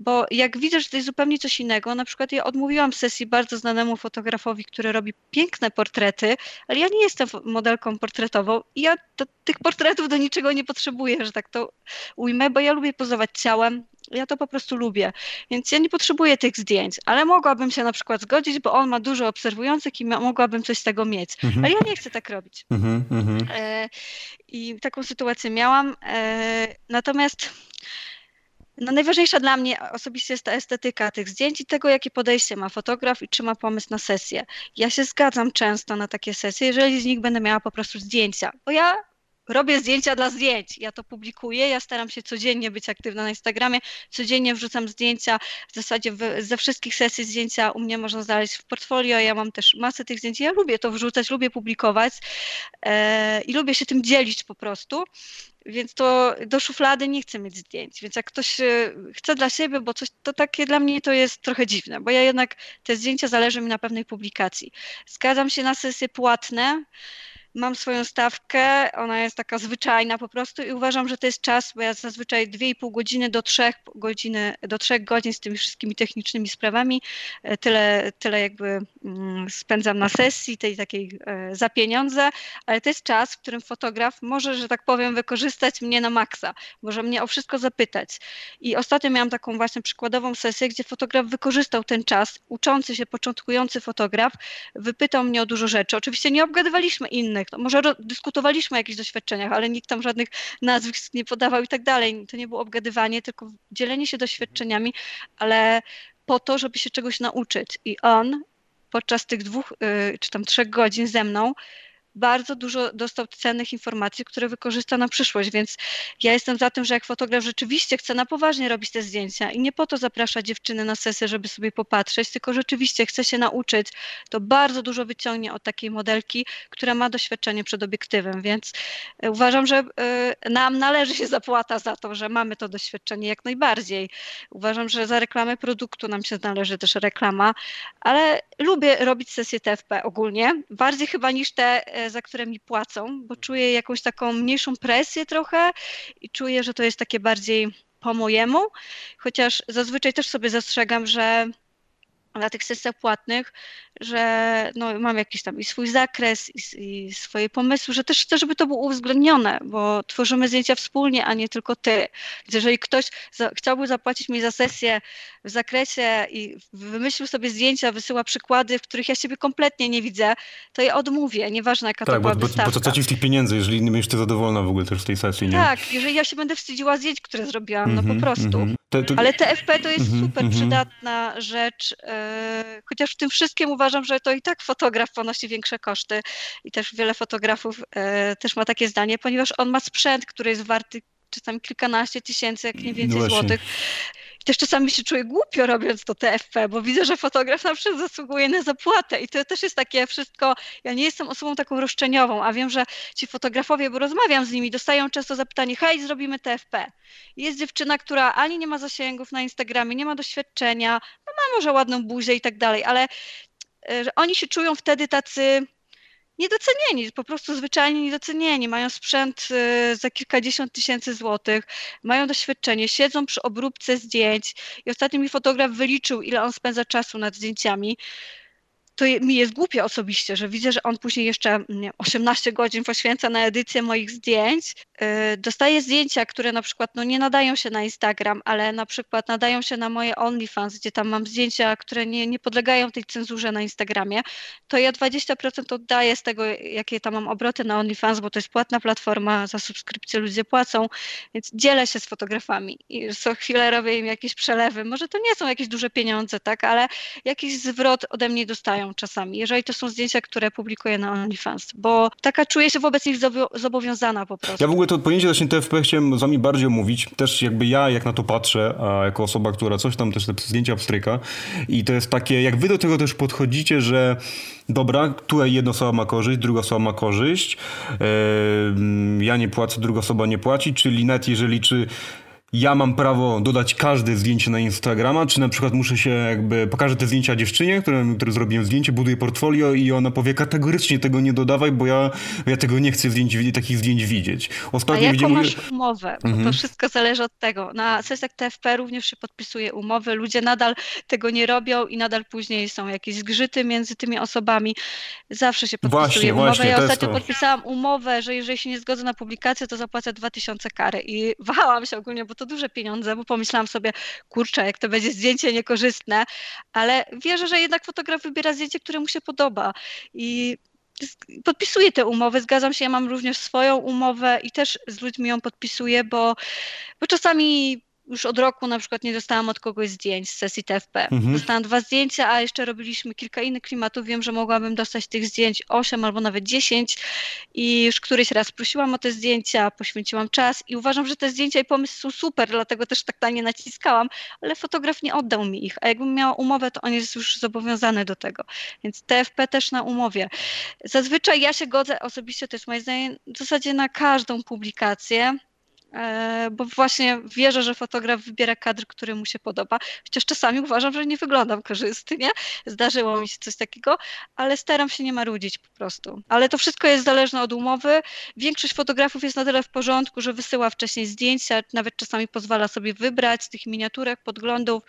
Bo jak widzę, że to jest zupełnie coś innego, na przykład ja odmówiłam sesji bardzo znanemu fotografowi, który robi piękne portrety, ale ja nie jestem modelką portretową i ja do, tych portretów do niczego nie potrzebuję, że tak to ujmę, bo ja lubię pozować ciałem, ja to po prostu lubię, więc ja nie potrzebuję tych zdjęć, ale mogłabym się na przykład zgodzić, bo on ma dużo obserwujących i mogłabym coś z tego mieć, mhm. ale ja nie chcę tak robić. Mhm, mhm. e, I taką sytuację miałam. E, natomiast no najważniejsza dla mnie osobiście jest ta estetyka tych zdjęć i tego, jakie podejście ma fotograf i czy ma pomysł na sesję. Ja się zgadzam często na takie sesje, jeżeli z nich będę miała po prostu zdjęcia, bo ja robię zdjęcia dla zdjęć. Ja to publikuję, ja staram się codziennie być aktywna na Instagramie, codziennie wrzucam zdjęcia. W zasadzie ze wszystkich sesji zdjęcia u mnie można znaleźć w portfolio. Ja mam też masę tych zdjęć. Ja lubię to wrzucać, lubię publikować e, i lubię się tym dzielić po prostu. Więc to do szuflady nie chcę mieć zdjęć. Więc jak ktoś e, chce dla siebie, bo coś to takie dla mnie to jest trochę dziwne, bo ja jednak te zdjęcia zależy mi na pewnej publikacji. Zgadzam się na sesje płatne mam swoją stawkę, ona jest taka zwyczajna po prostu i uważam, że to jest czas, bo ja zazwyczaj 2,5 godziny do 3 godziny, do 3 godzin z tymi wszystkimi technicznymi sprawami, e, tyle, tyle jakby mm, spędzam na sesji tej takiej e, za pieniądze, ale to jest czas, w którym fotograf może, że tak powiem, wykorzystać mnie na maksa, może mnie o wszystko zapytać. I ostatnio miałam taką właśnie przykładową sesję, gdzie fotograf wykorzystał ten czas, uczący się, początkujący fotograf, wypytał mnie o dużo rzeczy. Oczywiście nie obgadywaliśmy innych, no może dyskutowaliśmy o jakichś doświadczeniach, ale nikt tam żadnych nazwisk nie podawał i tak dalej. To nie było obgadywanie, tylko dzielenie się doświadczeniami, ale po to, żeby się czegoś nauczyć. I on podczas tych dwóch y, czy tam trzech godzin ze mną bardzo dużo dostał cennych informacji, które wykorzysta na przyszłość, więc ja jestem za tym, że jak fotograf rzeczywiście chce na poważnie robić te zdjęcia i nie po to zaprasza dziewczyny na sesję, żeby sobie popatrzeć, tylko rzeczywiście chce się nauczyć, to bardzo dużo wyciągnie od takiej modelki, która ma doświadczenie przed obiektywem, więc e, uważam, że e, nam należy się zapłata za to, że mamy to doświadczenie jak najbardziej. Uważam, że za reklamę produktu nam się należy też reklama, ale lubię robić sesje TFP ogólnie, bardziej chyba niż te e, za które mi płacą, bo czuję jakąś taką mniejszą presję trochę i czuję, że to jest takie bardziej po mojemu, chociaż zazwyczaj też sobie zastrzegam, że na tych sesjach płatnych, że no, mam jakiś tam i swój zakres, i, i, swoje pomysły, że też chcę, żeby to było uwzględnione, bo tworzymy zdjęcia wspólnie, a nie tylko ty. Więc jeżeli ktoś za, chciałby zapłacić mi za sesję w zakresie i wymyślił sobie zdjęcia, wysyła przykłady, w których ja siebie kompletnie nie widzę, to ja odmówię, nieważne jaka
tak,
to była
bo, bo, bo to co ci z tych pieniędzy, jeżeli nie będziesz ty zadowolona w ogóle też w tej sesji, nie?
Tak, jeżeli ja się będę wstydziła zdjęć, które zrobiłam, mm -hmm, no po mhm, prostu. Mm -hmm. To... Ale TFP to jest mm -hmm, super przydatna rzecz, yy, chociaż w tym wszystkim uważam, że to i tak fotograf ponosi większe koszty i też wiele fotografów yy, też ma takie zdanie, ponieważ on ma sprzęt, który jest warty czasami kilkanaście tysięcy, jak nie więcej no złotych też czasami się czuję głupio robiąc to TFP, bo widzę, że fotograf na zasługuje na zapłatę i to też jest takie wszystko, ja nie jestem osobą taką roszczeniową, a wiem, że ci fotografowie, bo rozmawiam z nimi, dostają często zapytanie, hej, zrobimy TFP. Jest dziewczyna, która ani nie ma zasięgów na Instagramie, nie ma doświadczenia, no ma może ładną buzię i tak dalej, ale e, oni się czują wtedy tacy niedocenieni, po prostu zwyczajnie niedocenieni. Mają sprzęt y, za kilkadziesiąt tysięcy złotych, mają doświadczenie, siedzą przy obróbce zdjęć i ostatnio mi fotograf wyliczył, ile on spędza czasu nad zdjęciami to mi jest głupie osobiście, że widzę, że on później jeszcze 18 godzin poświęca na edycję moich zdjęć. Y, dostaje zdjęcia, które na przykład no, nie nadają się na Instagram, ale na przykład nadają się na moje OnlyFans, gdzie tam mam zdjęcia, które nie, nie podlegają tej cenzurze na Instagramie, to ja 20% oddaję z tego, jakie tam mam obroty na OnlyFans, bo to jest płatna platforma, za subskrypcję ludzie płacą, więc dzielę się z fotografami i co chwilę robię im jakieś przelewy. Może to nie są jakieś duże pieniądze, tak, ale jakiś zwrot ode mnie dostają czasami, jeżeli to są zdjęcia, które publikuję na OnlyFans, bo taka czuję się wobec nich zobowiązana po prostu.
Ja w ogóle to pojęcie właśnie TFP chciałem z wami bardziej omówić. Też jakby ja jak na to patrzę, a jako osoba, która coś tam też te zdjęcia wstryka i to jest takie, jak wy do tego też podchodzicie, że dobra, tutaj jedna osoba ma korzyść, druga osoba ma korzyść, ja nie płacę, druga osoba nie płaci, czyli nawet jeżeli czy ja mam prawo dodać każde zdjęcie na Instagrama, czy na przykład muszę się jakby, pokażę te zdjęcia dziewczynie, które, które zrobiłem zdjęcie, buduję portfolio i ona powie kategorycznie tego nie dodawaj, bo ja, ja tego nie chcę zdjęć, takich zdjęć widzieć.
Ostatnio A jaką widzimy... masz umowę? Bo mhm. to wszystko zależy od tego. Na sesjach TFP również się podpisuje umowy, ludzie nadal tego nie robią i nadal później są jakieś zgrzyty między tymi osobami. Zawsze się podpisuje właśnie, umowę. Właśnie, ja ostatnio podpisałam umowę, że jeżeli się nie zgodzę na publikację, to zapłacę 2000 kary i wahałam się ogólnie, bo to duże pieniądze, bo pomyślałam sobie, kurczę, jak to będzie zdjęcie niekorzystne, ale wierzę, że jednak fotograf wybiera zdjęcie, które mu się podoba. I podpisuję te umowy, zgadzam się, ja mam również swoją umowę i też z ludźmi ją podpisuję, bo, bo czasami już od roku na przykład nie dostałam od kogoś zdjęć z sesji TFP. Mhm. Dostałam dwa zdjęcia, a jeszcze robiliśmy kilka innych klimatów. Wiem, że mogłabym dostać tych zdjęć 8 albo nawet 10 i już któryś raz prosiłam o te zdjęcia, poświęciłam czas i uważam, że te zdjęcia i pomysł są super, dlatego też tak na nie naciskałam, ale fotograf nie oddał mi ich, a jakbym miała umowę, to on jest już zobowiązany do tego. Więc TFP też na umowie. Zazwyczaj ja się godzę, osobiście to jest moje zdanie, w zasadzie na każdą publikację, bo właśnie wierzę, że fotograf wybiera kadr, który mu się podoba, chociaż czasami uważam, że nie wyglądam korzystnie, zdarzyło mi się coś takiego, ale staram się nie marudzić po prostu. Ale to wszystko jest zależne od umowy. Większość fotografów jest na tyle w porządku, że wysyła wcześniej zdjęcia, nawet czasami pozwala sobie wybrać z tych miniaturek, podglądów,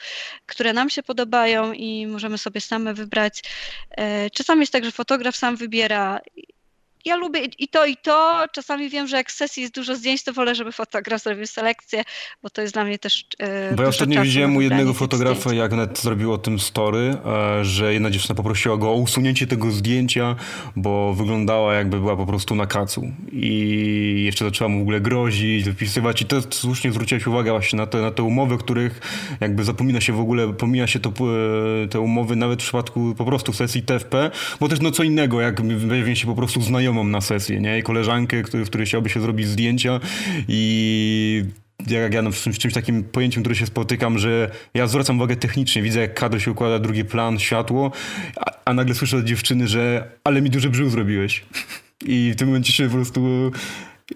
które nam się podobają i możemy sobie same wybrać. E, czasami jest tak, że fotograf sam wybiera ja lubię i to, i to. Czasami wiem, że jak sesji jest dużo zdjęć, to wolę, żeby fotograf zrobił selekcję, bo to jest dla mnie też.
E, bo ja ostatnio widziałem u jednego fotografa, jak net zrobił o tym story, e, że jedna dziewczyna poprosiła go o usunięcie tego zdjęcia, bo wyglądała jakby była po prostu na kacu. I jeszcze zaczęła mu w ogóle grozić, wypisywać. I to słusznie zwróciłeś uwagę właśnie na te, na te umowy, których jakby zapomina się w ogóle, pomija się to, e, te umowy nawet w przypadku po prostu sesji TFP, bo też no co innego, jak się po prostu znajomą znajomą na sesję, nie? I koleżankę, który, w której chciałby się zrobić zdjęcia i jak ja no, z czymś, takim pojęciem, które się spotykam, że ja zwracam uwagę technicznie, widzę jak kadr się układa, drugi plan, światło, a, a nagle słyszę od dziewczyny, że ale mi duży brzuch zrobiłeś. I w tym momencie się po prostu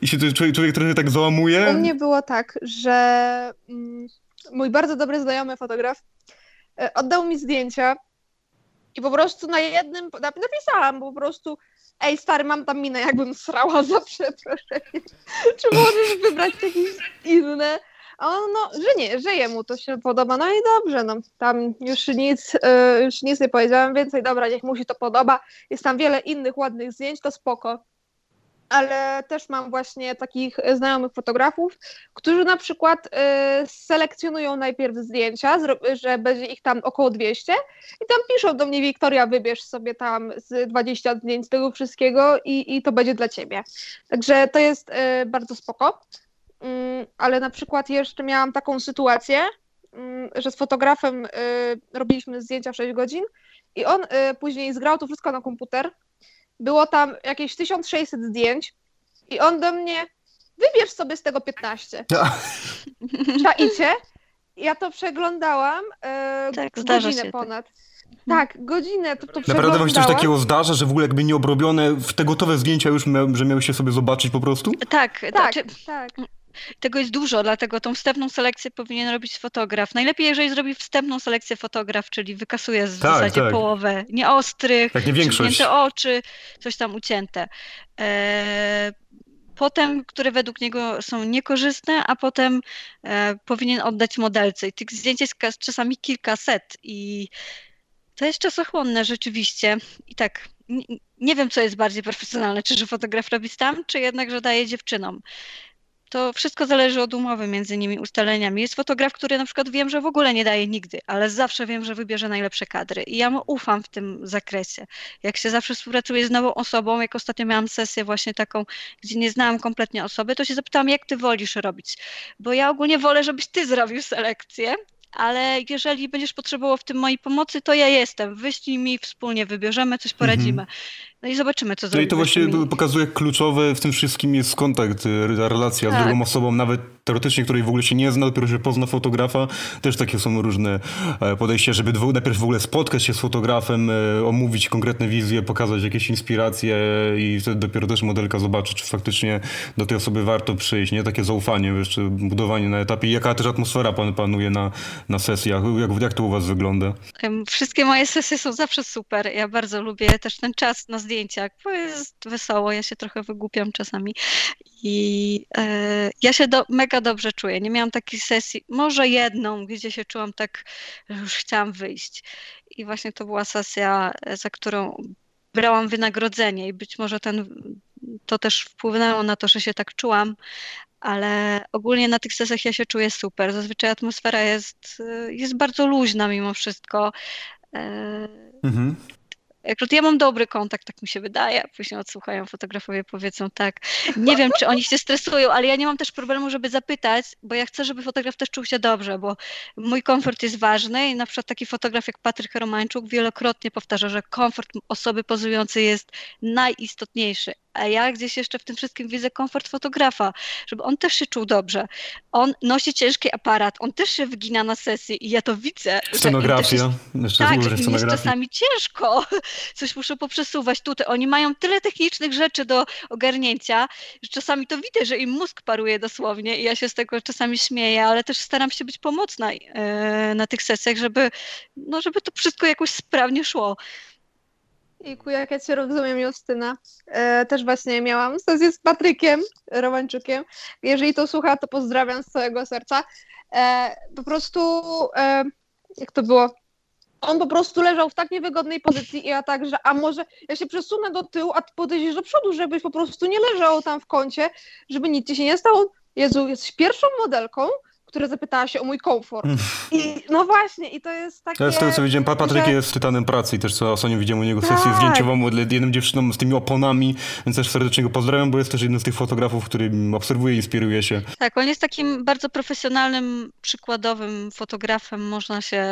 i się człowiek, człowiek trochę tak załamuje.
U mnie było tak, że mm, mój bardzo dobry znajomy fotograf e, oddał mi zdjęcia i po prostu na jednym napisałam po prostu ej stary, mam tam minę, jakbym srała za przeproszeniem. Czy możesz wybrać jakieś inne? A on, no, że nie, że jemu to się podoba, no i dobrze, no, tam już nic, yy, już nic nie powiedziałem więcej, dobra, niech mu się to podoba, jest tam wiele innych ładnych zdjęć, to spoko ale też mam właśnie takich znajomych fotografów, którzy na przykład y, selekcjonują najpierw zdjęcia, że będzie ich tam około 200 i tam piszą do mnie, Wiktoria, wybierz sobie tam z 20 zdjęć tego wszystkiego i, i to będzie dla ciebie. Także to jest y, bardzo spoko. Mm, ale na przykład jeszcze miałam taką sytuację, mm, że z fotografem robiliśmy zdjęcia w 6 godzin i on później zgrał to wszystko na komputer, było tam jakieś 1600 zdjęć i on do mnie, wybierz sobie z tego 15. Czaicie? Ja to przeglądałam e, tak, godzinę tak. ponad. Tak, godzinę to, to
Naprawdę wam się coś takiego zdarza, że w ogóle jakby nie obrobione, w te gotowe zdjęcia już, mia, że miały się sobie zobaczyć po prostu?
Tak, tak. Tak. Tego jest dużo, dlatego tą wstępną selekcję powinien robić fotograf. Najlepiej, jeżeli zrobi wstępną selekcję fotograf, czyli wykasuje w tak, zasadzie tak. połowę nieostrych, tak, nie oczy, coś tam ucięte. E, potem, które według niego są niekorzystne, a potem e, powinien oddać modelce. I tych zdjęć jest czasami kilkaset i to jest czasochłonne rzeczywiście. I tak, nie, nie wiem, co jest bardziej profesjonalne, czy że fotograf robi sam, czy jednak, że daje dziewczynom to wszystko zależy od umowy między nimi, ustaleniami. Jest fotograf, który na przykład wiem, że w ogóle nie daje nigdy, ale zawsze wiem, że wybierze najlepsze kadry i ja mu ufam w tym zakresie. Jak się zawsze współpracuję z nową osobą, jak ostatnio miałam sesję właśnie taką, gdzie nie znałam kompletnie osoby, to się zapytałam, jak ty wolisz robić, bo ja ogólnie wolę, żebyś ty zrobił selekcję, ale jeżeli będziesz potrzebował w tym mojej pomocy, to ja jestem. Wyślij mi, wspólnie wybierzemy, coś poradzimy. Mhm. No i zobaczymy, co zrobimy.
No i to właśnie pokazuje kluczowe w tym wszystkim jest kontakt, y, relacja tak. z drugą osobą, nawet teoretycznie, której w ogóle się nie zna, dopiero się pozna fotografa. Też takie są różne e, podejścia, żeby najpierw w ogóle spotkać się z fotografem, e, omówić konkretne wizje, pokazać jakieś inspiracje i wtedy dopiero też modelka zobaczy, czy faktycznie do tej osoby warto przyjść, nie? Takie zaufanie, jeszcze budowanie na etapie. Jaka też atmosfera pan, panuje na, na sesjach? Jak, jak to u was wygląda?
Wszystkie moje sesje są zawsze super. Ja bardzo lubię też ten czas na zdjęciach, bo jest wesoło, ja się trochę wygłupiam czasami i e, ja się do, mega dobrze czuję. Nie miałam takiej sesji, może jedną, gdzie się czułam tak, że już chciałam wyjść. I właśnie to była sesja, za którą brałam wynagrodzenie i być może ten, to też wpłynęło na to, że się tak czułam, ale ogólnie na tych sesjach ja się czuję super. Zazwyczaj atmosfera jest, jest bardzo luźna mimo wszystko. E, mhm Akurat ja mam dobry kontakt, tak mi się wydaje, później odsłuchają fotografowie, powiedzą tak. Nie wiem, czy oni się stresują, ale ja nie mam też problemu, żeby zapytać, bo ja chcę, żeby fotograf też czuł się dobrze, bo mój komfort jest ważny i na przykład taki fotograf jak Patryk Romańczuk wielokrotnie powtarza, że komfort osoby pozującej jest najistotniejszy a ja gdzieś jeszcze w tym wszystkim widzę komfort fotografa, żeby on też się czuł dobrze. On nosi ciężki aparat, on też się wygina na sesji i ja to widzę.
Scenografia.
Jest, tak, że im jest czasami ciężko. Coś muszę poprzesuwać tutaj. Oni mają tyle technicznych rzeczy do ogarnięcia, że czasami to widzę, że im mózg paruje dosłownie i ja się z tego czasami śmieję, ale też staram się być pomocna e, na tych sesjach, żeby, no, żeby to wszystko jakoś sprawnie szło.
Iku, jak ja cię rozumiem, Justyna. E, też właśnie miałam sesję z Patrykiem Romańczukiem. Jeżeli to słucha, to pozdrawiam z całego serca. E, po prostu, e, jak to było? On po prostu leżał w tak niewygodnej pozycji i ja tak, że a może ja się przesunę do tyłu, a ty podejdziesz do przodu, żebyś po prostu nie leżał tam w kącie, żeby nic ci się nie stało. Jezu, jesteś pierwszą modelką, która zapytała się o mój komfort. Mm. I, no właśnie, i to jest takie...
Ja z tego co widziałem, Patryk że... jest tytanem pracy i też co ostatnio widziałem u niego sesję tak. zdjęciową jedną dziewczyną z tymi oponami, więc też serdecznie go pozdrawiam, bo jest też jednym z tych fotografów, który obserwuje i inspiruje się.
Tak, on jest takim bardzo profesjonalnym, przykładowym fotografem, można się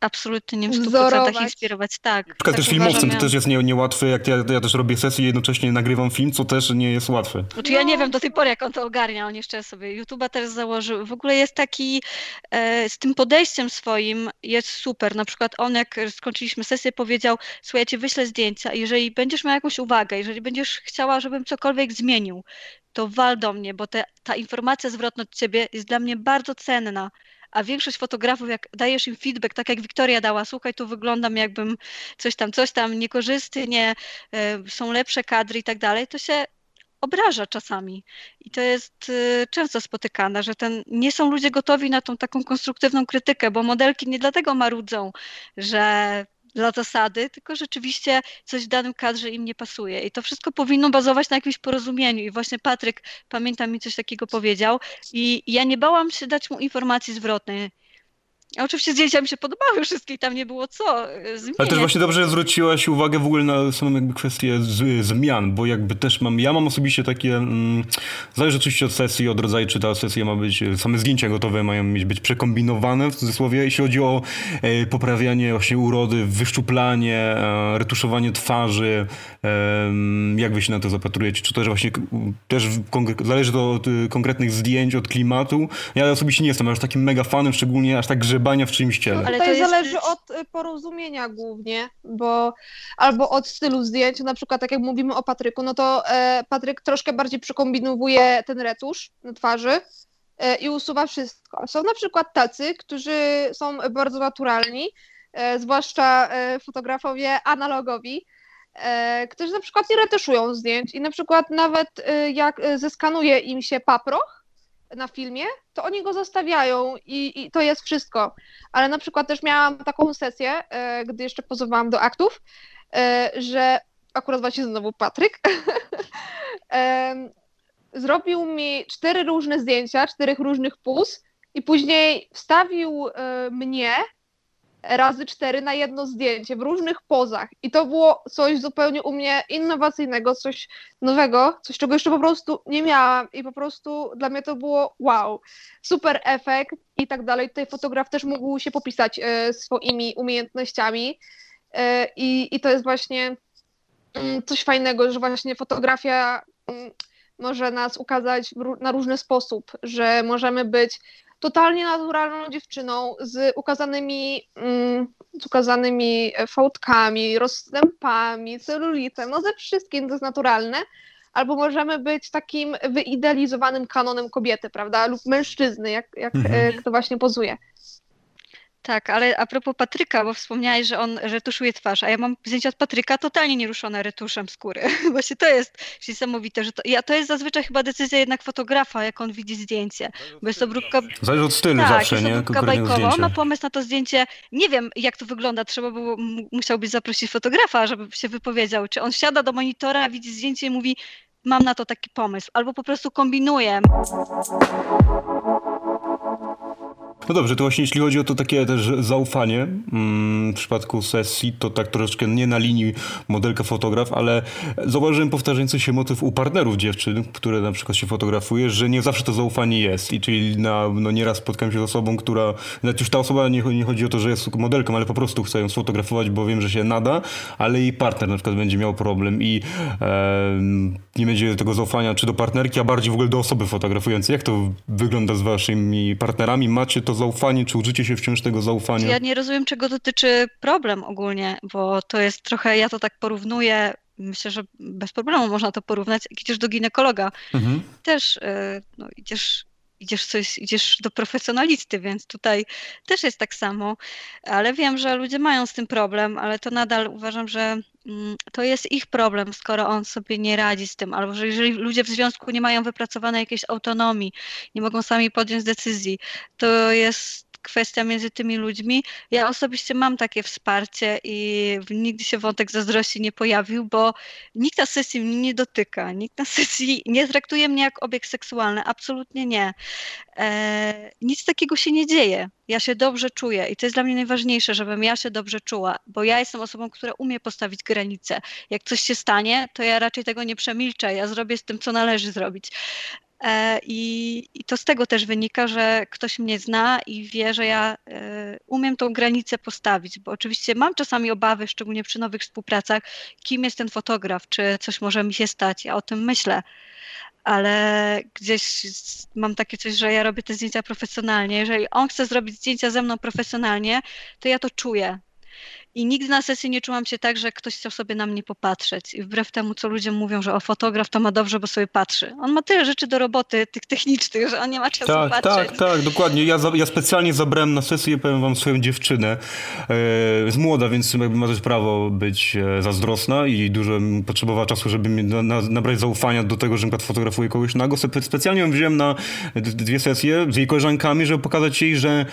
absolutnie nie w 100% inspirować, tak. Na
przykład
tak
też filmowcem to też jest nie, niełatwe, jak ja, ja też robię sesję i jednocześnie nagrywam film, co też nie jest łatwe.
Znaczy ja nie wiem do tej pory, jak on to ogarnia, on jeszcze sobie YouTube'a też założył. W ogóle jest taki, e, z tym podejściem swoim jest super. Na przykład on, jak skończyliśmy sesję, powiedział, słuchaj, ja ci wyślę zdjęcia, jeżeli będziesz miał jakąś uwagę, jeżeli będziesz chciała, żebym cokolwiek zmienił, to wal do mnie, bo te, ta informacja zwrotna od ciebie jest dla mnie bardzo cenna a większość fotografów, jak dajesz im feedback, tak jak Wiktoria dała, słuchaj, tu wyglądam jakbym coś tam, coś tam, niekorzystnie, e, są lepsze kadry i tak dalej, to się obraża czasami. I to jest e, często spotykane, że ten, nie są ludzie gotowi na tą taką konstruktywną krytykę, bo modelki nie dlatego marudzą, że dla zasady, tylko rzeczywiście coś w danym kadrze im nie pasuje. I to wszystko powinno bazować na jakimś porozumieniu. I właśnie Patryk, pamiętam, mi coś takiego powiedział. I ja nie bałam się dać mu informacji zwrotnej. A oczywiście zdjęcia mi się podobały wszystkie tam nie było co e, zmieniać.
Ale też właśnie dobrze zwróciłaś uwagę w ogóle na samą jakby kwestię z, zmian, bo jakby też mam, ja mam osobiście takie, mm, zależy oczywiście od sesji, od rodzaju, czy ta sesja ma być, same zdjęcia gotowe mają mieć być przekombinowane w cudzysłowie, jeśli chodzi o e, poprawianie właśnie urody, wyszczuplanie, e, retuszowanie twarzy, e, jak wy się na to zapatrujecie? Czy też właśnie też zależy to od konkretnych zdjęć, od klimatu? Ja osobiście nie jestem aż takim mega fanem, szczególnie aż tak grzebania w czyimś ciele.
Ale to jest... zależy od y, porozumienia głównie, bo albo od stylu zdjęć, na przykład tak jak mówimy o Patryku, no to e, Patryk troszkę bardziej przekombinowuje ten retusz na twarzy e, i usuwa wszystko. Są na przykład tacy, którzy są bardzo naturalni, e, zwłaszcza e, fotografowie analogowi, e, którzy na przykład nie retuszują zdjęć i na przykład nawet e, jak zeskanuje im się paproch, na filmie, to oni go zostawiają i, i, to jest wszystko. Ale na przykład też miałam taką sesję, e, gdy jeszcze pozowałam do aktów, e, że akurat właśnie znowu Patryk e, zrobił mi cztery różne zdjęcia, czterech różnych puz i później wstawił e, mnie razy cztery na jedno zdjęcie w różnych pozach. I to było coś zupełnie u mnie innowacyjnego, coś nowego, coś czego jeszcze po prostu nie miałam i po prostu dla mnie to było wow, super efekt i tak dalej. Tutaj fotograf też mógł się popisać e, swoimi umiejętnościami e, i, i to jest właśnie mm, coś fajnego, że właśnie fotografia mm, może nas ukazać na różny sposób, że możemy być totalnie naturalną dziewczyną z ukazanymi, mm, z ukazanymi fałdkami, rozstępami, celulitem, no ze wszystkim to jest naturalne, albo możemy być takim wyidealizowanym kanonem kobiety, prawda, lub mężczyzny, jak, jak mhm. kto właśnie pozuje.
Tak, ale a propos Patryka, bo wspomniałeś, że on retuszuje twarz, a ja mam zdjęcia od Patryka totalnie nieruszone retuszem skóry. Właśnie to jest niesamowite, że to, ja, to jest zazwyczaj chyba decyzja jednak fotografa, jak on widzi zdjęcie, bo jest obróbka...
Zależy od stylu
tak,
zawsze,
jest
nie?
obróbka bajkowa, on ma pomysł na to zdjęcie, nie wiem jak to wygląda, trzeba było, musiałbyś zaprosić fotografa, żeby się wypowiedział, czy on siada do monitora, widzi zdjęcie i mówi mam na to taki pomysł, albo po prostu kombinuje.
No dobrze, to właśnie jeśli chodzi o to takie też zaufanie mm, w przypadku sesji, to tak troszeczkę nie na linii modelka fotograf, ale zauważyłem powtarzający się motyw u partnerów dziewczyn, które na przykład się fotografuje, że nie zawsze to zaufanie jest i czyli na, no nieraz spotkałem się z osobą, która, nawet już ta osoba nie, nie chodzi o to, że jest modelką, ale po prostu chce ją sfotografować, bo wiem, że się nada, ale jej partner na przykład będzie miał problem i e, nie będzie tego zaufania czy do partnerki, a bardziej w ogóle do osoby fotografującej. Jak to wygląda z waszymi partnerami? Macie to zaufanie, czy uczycie się wciąż tego zaufania?
Ja nie rozumiem, czego dotyczy problem ogólnie, bo to jest trochę, ja to tak porównuję, myślę, że bez problemu można to porównać, jak idziesz do ginekologa. Mhm. Też y, no, idziesz idziesz coś, idziesz do profesjonalisty, więc tutaj też jest tak samo, ale wiem, że ludzie mają z tym problem, ale to nadal uważam, że mm, to jest ich problem, skoro on sobie nie radzi z tym, albo że jeżeli ludzie w związku nie mają wypracowanej jakiejś autonomii, nie mogą sami podjąć decyzji, to jest kwestia między tymi ludźmi. Ja osobiście mam takie wsparcie i nigdy się wątek zazdrości nie pojawił, bo nikt na sesji mnie nie dotyka, nikt na sesji nie traktuje mnie jak obiekt seksualny, absolutnie nie. E, nic takiego się nie dzieje. Ja się dobrze czuję i to jest dla mnie najważniejsze, żebym ja się dobrze czuła, bo ja jestem osobą, która umie postawić granice. Jak coś się stanie, to ja raczej tego nie przemilczę, ja zrobię z tym, co należy zrobić. E, I, I, to z tego też wynika, że ktoś mnie zna i wie, że ja e, umiem tą granicę postawić, bo oczywiście mam czasami obawy, szczególnie przy nowych współpracach, kim jest ten fotograf, czy coś może mi się stać. Ja o tym myślę, ale gdzieś mam takie coś, że ja robię te zdjęcia profesjonalnie. Jeżeli on chce zrobić zdjęcia ze mną profesjonalnie, to ja to czuję. I nigdy na sesji nie czułam się tak, że ktoś chciał sobie na mnie popatrzeć. I wbrew temu, co ludzie mówią, że o fotograf to ma dobrze, bo sobie patrzy. On ma tyle rzeczy do roboty, tych technicznych, że on nie ma czasu
tak,
patrzeć.
Tak, tak, dokładnie. Ja, za, ja specjalnie zabrałem na sesję, powiem wam, swoją dziewczynę. E, z młoda, więc jakby ma też prawo być e, zazdrosna i dużo potrzebowała czasu, żeby mi na, na, nabrać zaufania do tego, że na fotografuje kogoś nago. Specjalnie ją wziąłem na dwie sesje z jej koleżankami, żeby pokazać jej, że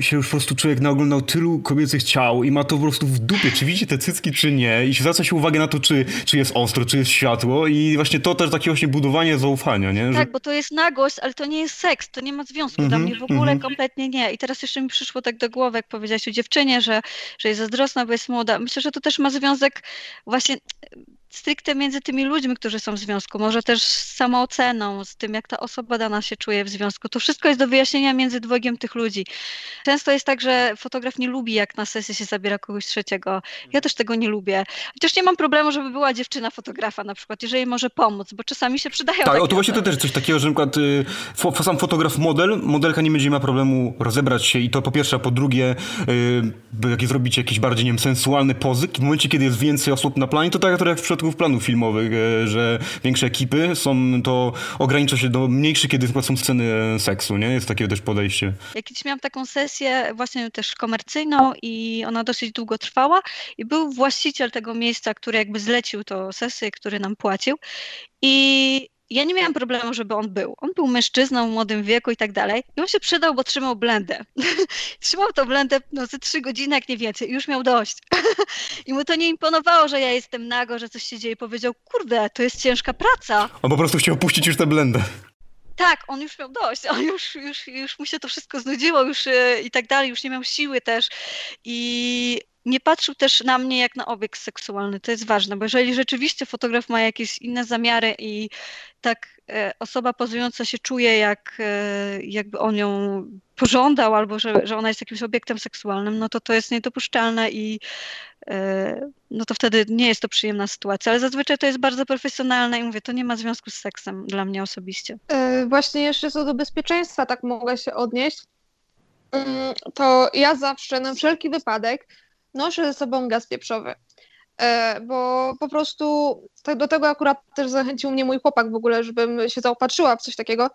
się już po prostu człowiek naoglądał tylu kobiecych ciał i ma to po prostu w dupie, czy widzi te cycki, czy nie i zwraca się uwagę na to, czy, czy jest ostro, czy jest światło i właśnie to też takie właśnie budowanie zaufania, nie?
Że... Tak, bo to jest nagość, ale to nie jest seks, to nie ma związku mm -hmm, dla mnie w ogóle mm -hmm. kompletnie nie. I teraz jeszcze mi przyszło tak do głowy, jak powiedziałaś o dziewczynie, że, że jest zazdrosna, bo jest młoda. Myślę, że to też ma związek właśnie stricte między tymi ludźmi, którzy są w związku, może też z samooceną, z tym, jak ta osoba dana się czuje w związku. To wszystko jest do wyjaśnienia między dwojgiem tych ludzi. Często jest tak, że fotograf nie lubi, jak na sesję się zabiera kogoś trzeciego. Ja też tego nie lubię. Chociaż nie mam problemu, żeby była dziewczyna fotografa na przykład, jeżeli może pomóc, bo czasami się przydają
Tak, o to właśnie to też coś takiego, że na przykład y, sam fotograf model, modelka nie będzie miała problemu rozebrać się i to po pierwsze, a po drugie, y, jak zrobić jakieś bardziej, nie wiem, sensualne pozy, w momencie, kiedy jest więcej osób na planie, to tak jak w przypadku planów filmowych, e, że większe ekipy są, to ogranicza się do mniejszych, kiedy są sceny e, seksu, nie? Jest takie też podejście.
Ja kiedyś miałam taką sesję właśnie też komercyjną i ona dosyć długo trwała i był właściciel tego miejsca, który jakby zlecił to sesję, który nam płacił i ja nie miałam problemu, żeby on był. On był mężczyzną w młodym wieku i tak dalej. I on się przydał, bo trzymał blendę. trzymał to blendę no, ze trzy godziny, jak nie więcej. I już miał dość. I mu to nie imponowało, że ja jestem nago, że coś się dzieje. Powiedział, kurde, to jest ciężka praca.
On po prostu chciał puścić już tę blendę.
Tak, on już miał dość, on już, już, już mu się to wszystko znudziło już yy, i tak dalej, już nie miał siły też. I nie patrzył też na mnie jak na obiekt seksualny. To jest ważne, bo jeżeli rzeczywiście fotograf ma jakieś inne zamiary i tak e, osoba pozująca się czuje, jak, e, jakby on ją pożądał, albo że, że ona jest jakimś obiektem seksualnym, no to to jest niedopuszczalne i e, no to wtedy nie jest to przyjemna sytuacja, ale zazwyczaj to jest bardzo profesjonalne i mówię, to nie ma związku z seksem dla mnie osobiście.
Właśnie jeszcze co do bezpieczeństwa, tak mogę się odnieść, mm, to ja zawsze na wszelki wypadek noszę ze sobą gaz pieprzowy. E, bo po prostu do tego akurat też zachęcił mnie mój chłopak w ogóle, żebym się zaopatrzyła w coś takiego,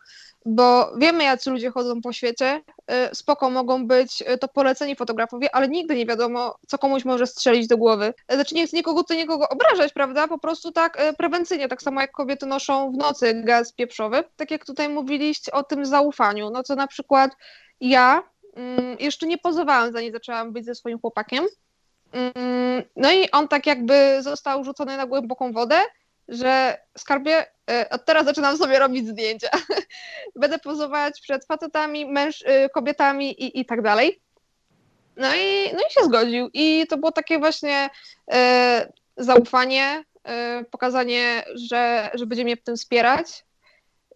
bo wiemy, jacy ludzie chodzą po świecie, e, spoko mogą być e, to poleceni fotografowie, ale nigdy nie wiadomo, co komuś może strzelić do głowy. Znaczy nie chcę nikogo tutaj nikogo obrażać, prawda, po prostu tak prewencyjnie, tak samo jak kobiety noszą w nocy gaz pieprzowy, tak jak tutaj mówiliście o tym zaufaniu, no co na przykład ja mm, jeszcze nie pozowałam, zanim zaczęłam być ze swoim chłopakiem, no i on tak jakby został rzucony na głęboką wodę że skarbie, e, od teraz zaczynam sobie robić zdjęcia. Będę pozować przed facetami, męż, e, kobietami i, i tak dalej. No i, no i się zgodził. I to było takie właśnie e, zaufanie, e, pokazanie, że, że będzie mnie w tym wspierać,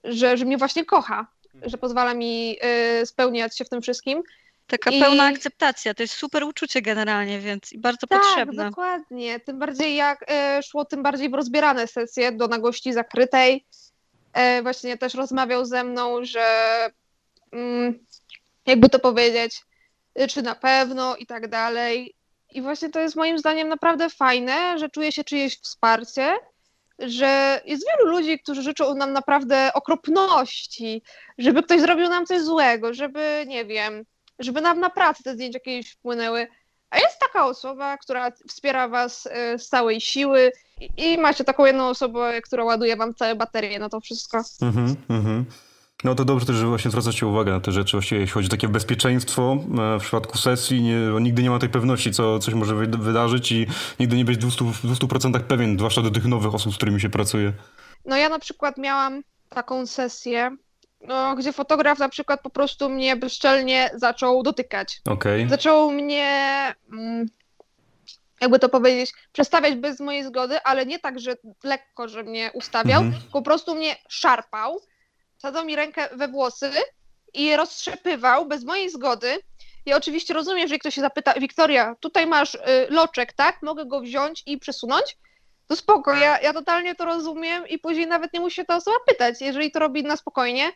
że, że mnie właśnie kocha, że pozwala mi e, spełniać się w tym wszystkim.
Taka
I-
pełna akceptacja, to jest super uczucie generalnie, więc bardzo
Tak,
potrzebne.
dokładnie. Tym bardziej jak e, szło, tym bardziej w rozbierane sesje do nagości zakrytej. E, właśnie też rozmawiał ze mną, że mm, jakby to powiedzieć, y, czy na pewno i tak dalej. I właśnie to jest moim zdaniem naprawdę fajne, że czuje się czyjeś wsparcie, że jest wielu ludzi, którzy życzą nam naprawdę okropności, żeby ktoś zrobił nam coś złego, żeby, nie wiem, żeby nam na pracy te zdjęcia kiedyś wpłynęły. A jest taka osoba, która wspiera was y, z całej siły i, i macie taką jedną osobę, która ładuje wam całe baterie na to wszystko.
Mhm, mhm. No to dobrze też, że właśnie zwracacie uwagę na te rzeczy, właściwie jeśli chodzi o takie bezpieczeństwo e, w przypadku sesji, nie, bo nigdy nie ma tej pewności, co coś może wy- wydarzyć i nigdy nie być w 200%, w 200% pewien, zwłaszcza do tych nowych osób, z którymi się pracuje.
No ja na przykład miałam taką sesję, no, gdzie fotograf na przykład po prostu mnie bezczelnie zaczął dotykać.
Okej.
Zaczął mnie, mm, jakby to powiedzieć, przestawiać bez mojej zgody, ale nie tak, że lekko, że mnie ustawiał,
Mhm.
tylko po prostu mnie szarpał, sadzał mi rękę we włosy i roztrzepywał bez mojej zgody. Ja oczywiście rozumiem, że ktoś się zapyta, Wiktoria, tutaj masz y, loczek, tak? Mogę go wziąć i przesunąć? To spoko, ja, ja totalnie to rozumiem i później nawet nie musi się ta osoba pytać, jeżeli to robi na spokojnie.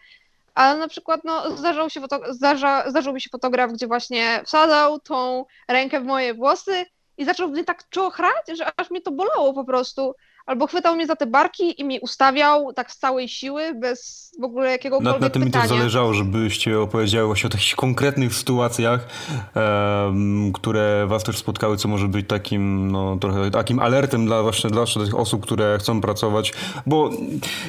Ale na przykład no, zdarzał, się foto- zdarza, zdarzył mi się fotograf, gdzie właśnie wsadzał tą rękę w moje włosy i zaczął mnie tak czochrać, że aż mnie to bolało po prostu. Albo chwytał mnie za te barki i mi ustawiał tak z całej siły, bez w ogóle
Na,
jakiegokolwiek
na tym mi też
pytania.
zależało, żebyście opowiedziały właśnie o takich konkretnych sytuacjach, em, które was też spotkały, co może być takim, no, trochę takim alertem dla właśnie dla tych osób, które chcą pracować, bo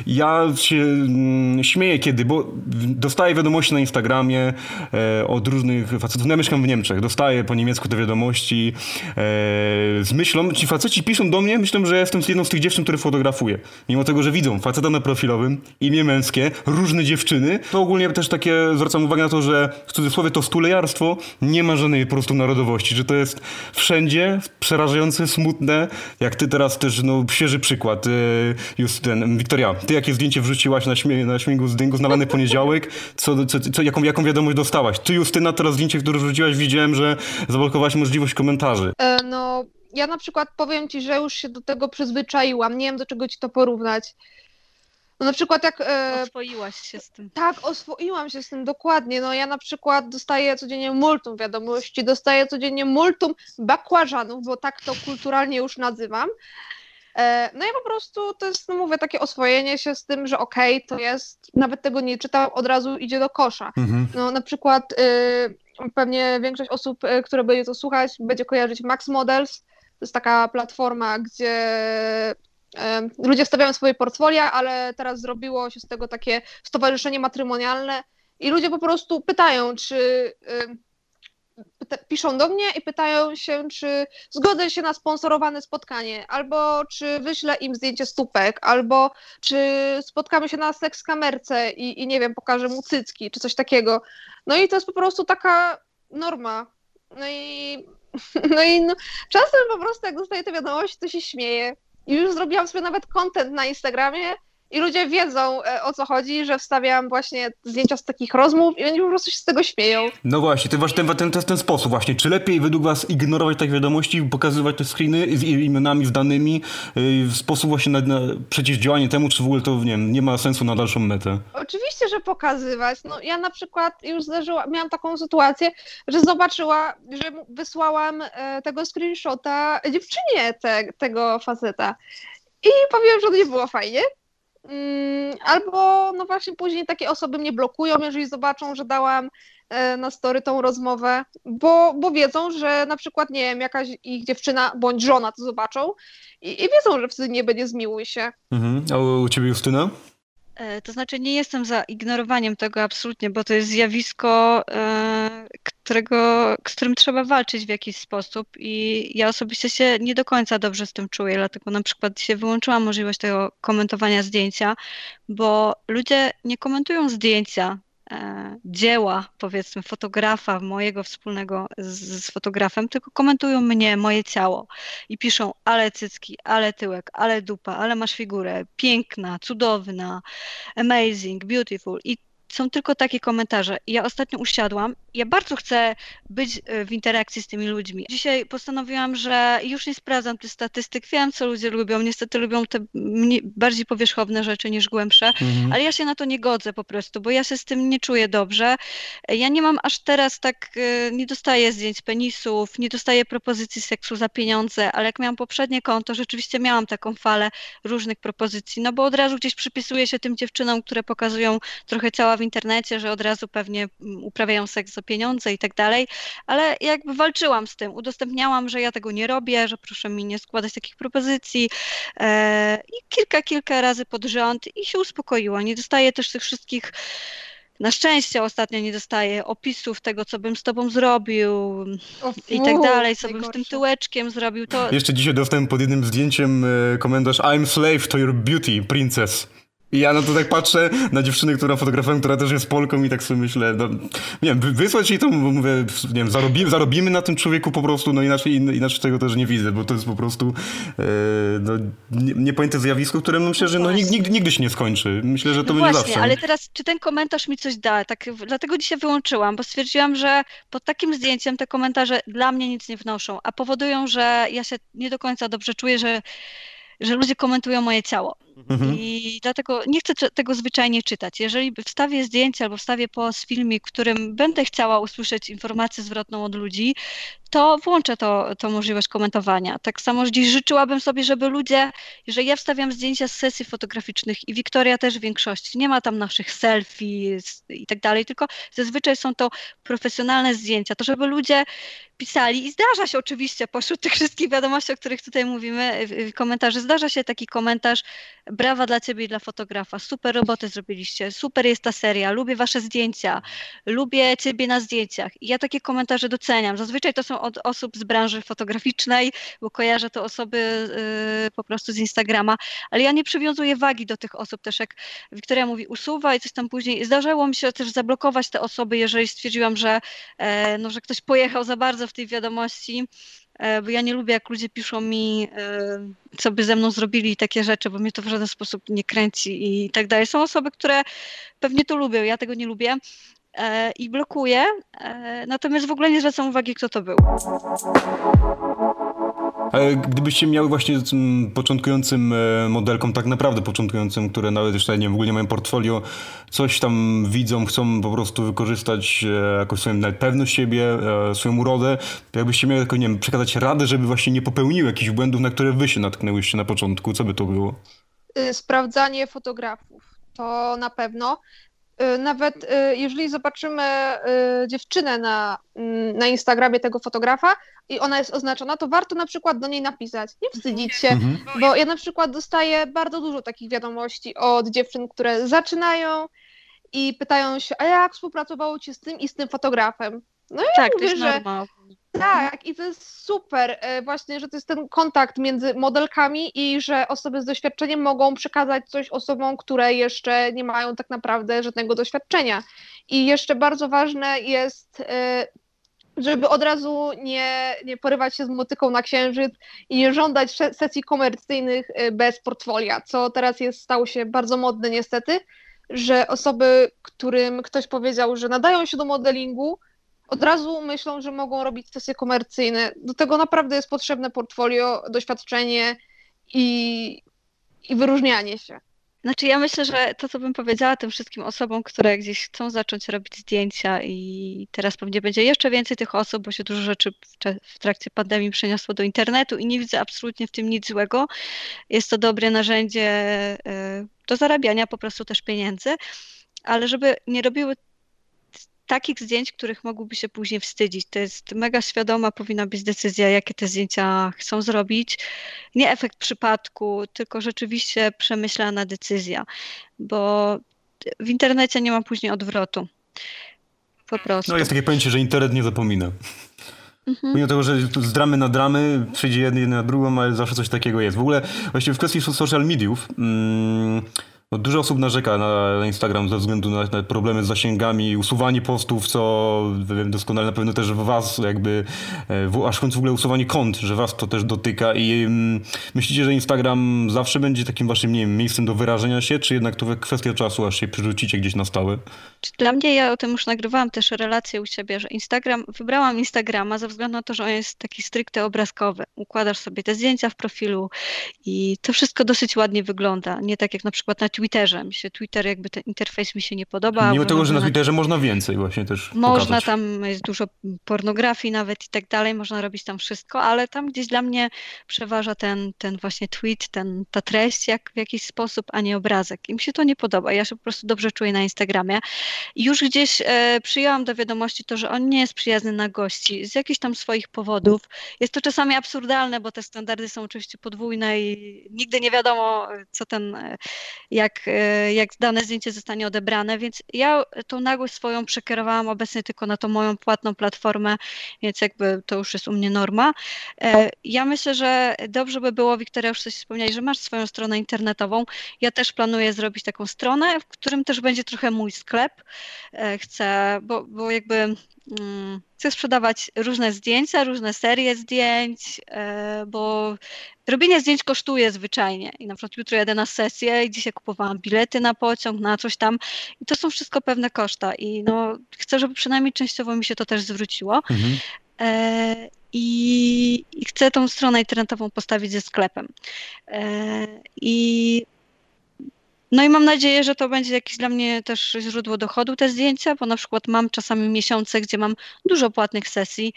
ja się mm, śmieję kiedy, bo dostaję wiadomości na Instagramie e, od różnych facetów, no ja mieszkam w Niemczech, dostaję po niemiecku te wiadomości e, z myślą, ci faceci piszą do mnie, myślą, że jestem jedną z tych dziewczyn, które fotografuję. Mimo tego, że widzą faceta na profilowym, imię męskie, różne dziewczyny, to ogólnie też takie zwracam uwagę na to, że w cudzysłowie to stulejarstwo nie ma żadnej po prostu narodowości, że to jest wszędzie przerażające, smutne, jak ty teraz też, no świeży przykład, e, już ten, Wiktoria, ty jakie zdjęcie wrzuciłaś na, śmie- na śmigu z dyngu, znalany poniedziałek, co, co, co, jaką, jaką wiadomość dostałaś? Ty Justyna, teraz zdjęcie, które wrzuciłaś, widziałem, że zablokowałaś możliwość komentarzy.
E, No, ja na przykład powiem ci, że już się do tego przyzwyczaiłam, nie wiem do czego ci to porównać. No na przykład jak e,
Oswoiłaś się z tym.
tak, oswoiłam się z tym dokładnie. No ja na przykład dostaję codziennie multum wiadomości, dostaję codziennie multum bakłażanów, bo tak to kulturalnie już nazywam. E, No i po prostu to jest, no mówię, takie oswojenie się z tym, że okej, to jest, nawet tego nie czytam, od razu idzie do kosza.
Mhm.
No na przykład y, pewnie większość osób, y, które będzie to słuchać, będzie kojarzyć Max Models. Jest taka platforma, gdzie ludzie wstawiają swoje portfolia, ale teraz zrobiło się z tego takie stowarzyszenie matrymonialne i ludzie po prostu pytają, czy piszą do mnie i pytają się, czy zgodzę się na sponsorowane spotkanie, albo czy wyślę im zdjęcie stópek, albo czy spotkamy się na seks kamerce i, i nie wiem, pokażę mu cycki, czy coś takiego. No i to jest po prostu taka norma. No i, no i no, czasem po prostu jak dostaję te wiadomości, to się śmieję. I już zrobiłam sobie nawet content na Instagramie i ludzie wiedzą e, o co chodzi, że wstawiam właśnie zdjęcia z takich rozmów i oni po prostu się z tego śmieją.
No właśnie, to właśnie ten, ten, ten, ten sposób właśnie. Czy lepiej według was ignorować takie wiadomości, pokazywać te screeny z imionami, z danymi yy, w sposób właśnie na, na przeciwdziałanie temu, czy w ogóle to nie, wiem, nie ma sensu na dalszą metę?
Oczywiście, że pokazywać. No, ja na przykład już zdarzyła, miałam taką sytuację, że zobaczyła, że wysłałam e, tego screenshota dziewczynie te, tego faceta. I powiem, że to nie było fajnie. Mm, albo no właśnie później takie osoby mnie blokują, jeżeli zobaczą, że dałam e, na story tą rozmowę, bo, bo wiedzą, że na przykład, nie wiem, jakaś ich dziewczyna bądź żona to zobaczą i, i wiedzą, że wtedy nie będzie zmiłuj się.
Mhm. A u, ciebie Justyna?
E, to znaczy, nie jestem za ignorowaniem tego absolutnie, bo to jest zjawisko, e, którego, z którym trzeba walczyć w jakiś sposób i ja osobiście się nie do końca dobrze z tym czuję, dlatego na przykład się wyłączyłam możliwość tego komentowania zdjęcia, bo ludzie nie komentują zdjęcia, dzieła, powiedzmy, fotografa mojego wspólnego z, z, fotografem, tylko komentują mnie, moje ciało i piszą, ale cycki, ale tyłek, ale dupa, ale masz figurę, piękna, cudowna, amazing, beautiful. I są tylko takie komentarze. Ja ostatnio usiadłam. Ja bardzo chcę być e, w interakcji z tymi ludźmi. Dzisiaj postanowiłam, że już nie sprawdzam tych statystyk. Wiem, co ludzie lubią. Niestety lubią te bardziej powierzchowne rzeczy niż głębsze, mhm. ale ja się na to nie godzę po prostu, bo ja się z tym nie czuję dobrze. Ja nie mam aż teraz tak, e, nie dostaję zdjęć penisów, nie dostaję propozycji seksu za pieniądze, ale jak miałam poprzednie konto, rzeczywiście miałam taką falę różnych propozycji, no bo od razu gdzieś przypisuje się tym dziewczynom, które pokazują trochę ciała w internecie, że od razu pewnie mm, uprawiają seks za pieniądze i tak dalej, ale jakby walczyłam z tym, udostępniałam, że ja tego nie robię, że proszę mi nie składać takich propozycji e, i kilka, kilka razy pod rząd i się uspokoiła. Nie dostaję też tych wszystkich na szczęście ostatnio nie dostaję opisów tego, co bym z tobą zrobił o, i tak dalej, co bym z tym tyłeczkiem zrobił. To...
Jeszcze dzisiaj dostałem pod jednym zdjęciem e, komentarz I'm slave to your beauty, princess. I ja no to tak patrzę na dziewczynę, która fotografowałem, która też jest Polką i tak sobie myślę, no, nie wiem, wysłać jej to, bo mówię, nie wiem, zarobimy, zarobimy na tym człowieku po prostu, no inaczej, inaczej tego też nie widzę, bo to jest po prostu e, no, niepojęte zjawisko, które no, myślę, że no, nigdy, nigdy się nie skończy. Myślę, że to
no
będzie
właśnie,
zawsze.
ale teraz, czy ten komentarz mi coś da? Tak, dlatego dzisiaj wyłączyłam, bo stwierdziłam, że pod takim zdjęciem te komentarze dla mnie nic nie wnoszą, a powodują, że ja się nie do końca dobrze czuję, że że ludzie komentują moje ciało. Mhm. I dlatego nie chcę tego zwyczajnie czytać. Jeżeli wstawię zdjęcie albo wstawię post filmik, którym będę chciała usłyszeć informację zwrotną od ludzi, to włączę to, to możliwość komentowania. Tak samo dziś życzyłabym sobie, żeby ludzie, jeżeli ja wstawiam zdjęcia z sesji fotograficznych i Wiktoria też w większości, nie ma tam naszych selfie i tak dalej, tylko zazwyczaj są to profesjonalne zdjęcia, to żeby ludzie pisali i zdarza się oczywiście pośród tych wszystkich wiadomości, o których tutaj mówimy, komentarzy, zdarza się taki komentarz, brawa dla ciebie i dla fotografa, super roboty zrobiliście, super jest ta seria, lubię wasze zdjęcia, lubię ciebie na zdjęciach. I ja takie komentarze doceniam. Zazwyczaj to są od osób z branży fotograficznej, bo kojarzę to osoby yy, po prostu z Instagrama, ale ja nie przywiązuję wagi do tych osób też, jak Wiktoria mówi, usuwa i coś tam później. Zdarzało mi się też zablokować te osoby, jeżeli stwierdziłam, że, e, no, że ktoś pojechał za bardzo w tej wiadomości, bo ja nie lubię, jak ludzie piszą mi, e, co by ze mną zrobili takie rzeczy, bo mnie to w żaden sposób nie kręci i tak dalej. Są osoby, które pewnie to lubią, ja tego nie lubię. E, i blokuje, e, natomiast w ogóle nie zwracam uwagi, kto to był.
Gdybyście miały właśnie początkującym e, modelkom, tak naprawdę początkującym, które nawet jeszcze nie, w ogóle nie mają portfolio, coś tam widzą, chcą po prostu wykorzystać jakoś swoją pewność siebie, swoją urodę, jakbyście miały tylko, nie wiem, przekazać radę, żeby właśnie nie popełniły jakichś błędów, na które wy się natknęłyście na początku, co by to było?
Y, sprawdzanie fotografów. To na pewno. Y, nawet y, jeżeli zobaczymy y, dziewczynę na, mm, na Instagramie tego fotografa i ona jest oznaczona, to warto na przykład do niej napisać, nie wstydzić się, mhm. bo ja na przykład dostaję bardzo dużo takich wiadomości od dziewczyn, które zaczynają i pytają się, a jak współpracowało ci z tym i z tym fotografem?
No i tak, mówię, to jest że normal.
Tak, i to jest super, e, właśnie, że to jest ten kontakt między modelkami i że osoby z doświadczeniem mogą przekazać coś osobom, które jeszcze nie mają tak naprawdę żadnego doświadczenia. I jeszcze bardzo ważne jest, e, żeby od razu nie, nie porywać się z motyką na księżyc i nie żądać sesji komercyjnych e, bez portfolia, co teraz jest, stało się bardzo modne niestety, że osoby, którym ktoś powiedział, że nadają się do modelingu, od razu myślą, że mogą robić sesje komercyjne. Do tego naprawdę jest potrzebne portfolio, doświadczenie i, i wyróżnianie się.
Znaczy ja myślę, że to, co bym powiedziała tym wszystkim osobom, które gdzieś chcą zacząć robić zdjęcia i teraz pewnie będzie jeszcze więcej tych osób, bo się dużo rzeczy w trakcie pandemii przeniosło do internetu i nie widzę absolutnie w tym nic złego. Jest to dobre narzędzie e, do zarabiania po prostu też pieniędzy, ale żeby nie robiły takich zdjęć, których mogłyby się później wstydzić. To jest mega świadoma, powinna być decyzja, jakie te zdjęcia chcą zrobić. Nie efekt przypadku, tylko rzeczywiście przemyślana decyzja, bo w internecie nie ma później odwrotu. Po prostu.
No jest takie pojęcie, że internet nie zapomina. Mhm. Mimo tego, że z dramy na dramy przyjdzie jedna na drugą, ale zawsze coś takiego jest. W ogóle właściwie w kwestii social mediów mm, no, dużo osób narzeka na, na Instagram ze względu na, na, problemy z zasięgami, usuwanie postów, co wiem doskonale na pewno też was jakby, e, w, aż w końcu w ogóle usuwanie kont, że was to też dotyka i mm, myślicie, że Instagram zawsze będzie takim waszym, nie wiem, miejscem do wyrażenia się, czy jednak to kwestia czasu, aż się przerzucicie gdzieś na stałe?
Dla mnie, ja o tym już nagrywałam też relację u siebie, że Instagram, wybrałam Instagrama ze względu na to, że on jest taki stricte obrazkowy. Układasz sobie te zdjęcia w profilu i to wszystko dosyć ładnie wygląda. Nie tak jak na przykład na Twitterze. Mi się Twitter, jakby ten interfejs mi się nie podoba.
Mimo tego, że na Twitterze na... można więcej właśnie też
Można,
pokazać.
tam jest dużo pornografii nawet i tak dalej, można robić tam wszystko, ale tam gdzieś dla mnie przeważa ten, ten właśnie tweet, ten, ta treść jak w jakiś sposób, a nie obrazek. I mi się to nie podoba. Ja się po prostu dobrze czuję na Instagramie. Już gdzieś e, przyjęłam do wiadomości to, że on nie jest przyjazny na gości z jakichś tam swoich powodów. Jest to czasami absurdalne, bo te standardy są oczywiście podwójne i nigdy nie wiadomo, co ten, e, jak, e, jak dane zdjęcie zostanie odebrane, więc ja tą nagłość swoją przekierowałam obecnie tylko na tą moją płatną platformę, więc jakby to już jest u mnie norma. E, ja myślę, że dobrze by było, Wiktoria już coś wspomniałeś, że masz swoją stronę internetową. Ja też planuję zrobić taką stronę, w którym też będzie trochę mój sklep. Chcę, bo, bo jakby mm, chcę sprzedawać różne zdjęcia, różne serie zdjęć, bo robienie zdjęć kosztuje zwyczajnie. I na przykład jutro jadę na sesję i dzisiaj kupowałam bilety na pociąg, na coś tam. I to są wszystko pewne koszta. I no, chcę, żeby przynajmniej częściowo mi się to też zwróciło. Mhm. E, i, I chcę tą stronę internetową postawić ze sklepem. E, I no i mam nadzieję, że to będzie jakieś dla mnie też źródło dochodu te zdjęcia, bo na przykład mam czasami miesiące, gdzie mam dużo płatnych sesji,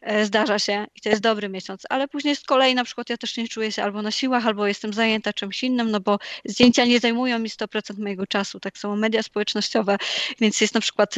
e, zdarza się i to jest dobry miesiąc, ale później z kolei na przykład ja też nie czuję się albo na siłach, albo jestem zajęta czymś innym, no bo zdjęcia nie zajmują mi 100% mojego czasu, tak samo media społecznościowe, więc jest na przykład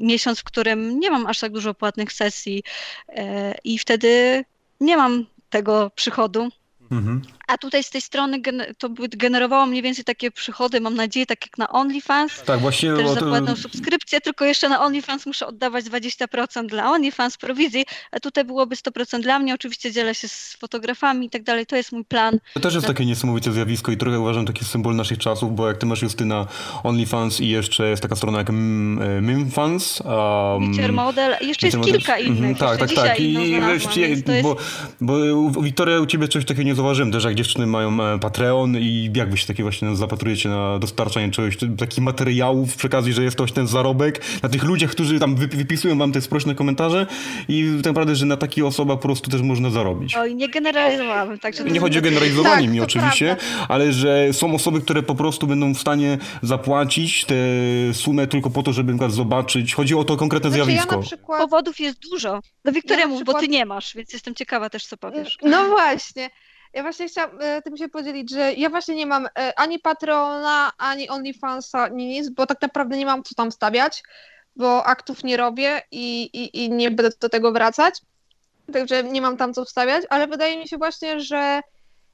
miesiąc, w którym nie mam aż tak dużo płatnych sesji e, i wtedy nie mam tego przychodu, Mhm. A tutaj z tej strony to by generowało mniej więcej takie przychody, mam nadzieję, tak jak na OnlyFans.
Tak, właśnie.
Też to... zapłatną subskrypcję, tylko jeszcze na OnlyFans muszę oddawać 20% dla OnlyFans prowizji, a tutaj byłoby 100% dla mnie. Oczywiście dzielę się z fotografami i tak dalej, to jest mój plan.
To też jest takie niesamowite zjawisko i trochę uważam taki symbol naszych czasów, bo jak ty masz Justyna OnlyFans i jeszcze jest taka strona jak Mimfans.
Um, Model, jeszcze jest kilka innych. Mm,
tak, tak, tak. I wreszcie, bo, bo Wiktoria, u ciebie coś takiego nie zauważyłem też, jak dziewczyny mają e, Patreon i jak wy się takie właśnie zapatrujecie na dostarczanie czegoś, takich materiałów przy okazji, że jest to ten zarobek na tych ludziach, którzy tam wypisują wam te sprośne komentarze i tak naprawdę, że na takich osobach po prostu też można zarobić.
Oj, nie generalizowałabym. Tak,
nie chodzi o generalizowanie tak, mi oczywiście, prawda. ale że są osoby, które po prostu będą w stanie zapłacić tę sumę tylko po to, żeby na zobaczyć. Chodzi o to konkretne znaczy, zjawisko. Ja
przykład... Powodów jest dużo. No Wiktoria ja mów, przykład... bo ty nie masz, więc jestem ciekawa też, co powiesz.
No właśnie. Ja właśnie chciałam e, tym się podzielić, że ja właśnie nie mam e, ani Patreona, ani OnlyFansa, ani nic, bo tak naprawdę nie mam co tam stawiać, bo aktów nie robię i, i, i nie będę do tego wracać. Także nie mam tam co wstawiać, ale wydaje mi się właśnie, że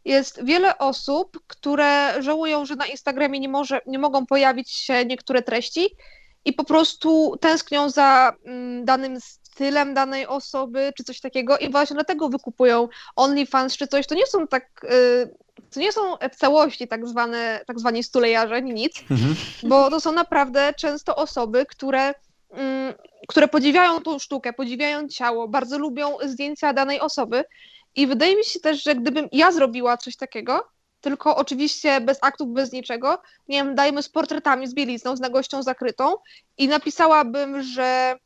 jest wiele osób, które żałują, że na Instagramie nie, może, nie mogą pojawić się niektóre treści i po prostu tęsknią za mm, danym stylem danej osoby, czy coś takiego i właśnie dlatego wykupują OnlyFans czy coś. To nie są tak, y, to nie są w całości tak zwane, tak zwani stulejarze, nic, mhm. bo to są naprawdę często osoby, które mm, które podziwiają tą sztukę, podziwiają ciało, bardzo lubią zdjęcia danej osoby i wydaje mi się też, że gdybym ja zrobiła coś takiego, tylko oczywiście bez aktów, bez niczego, nie wiem, dajmy z portretami, z bielizną, z nagością zakrytą i napisałabym, że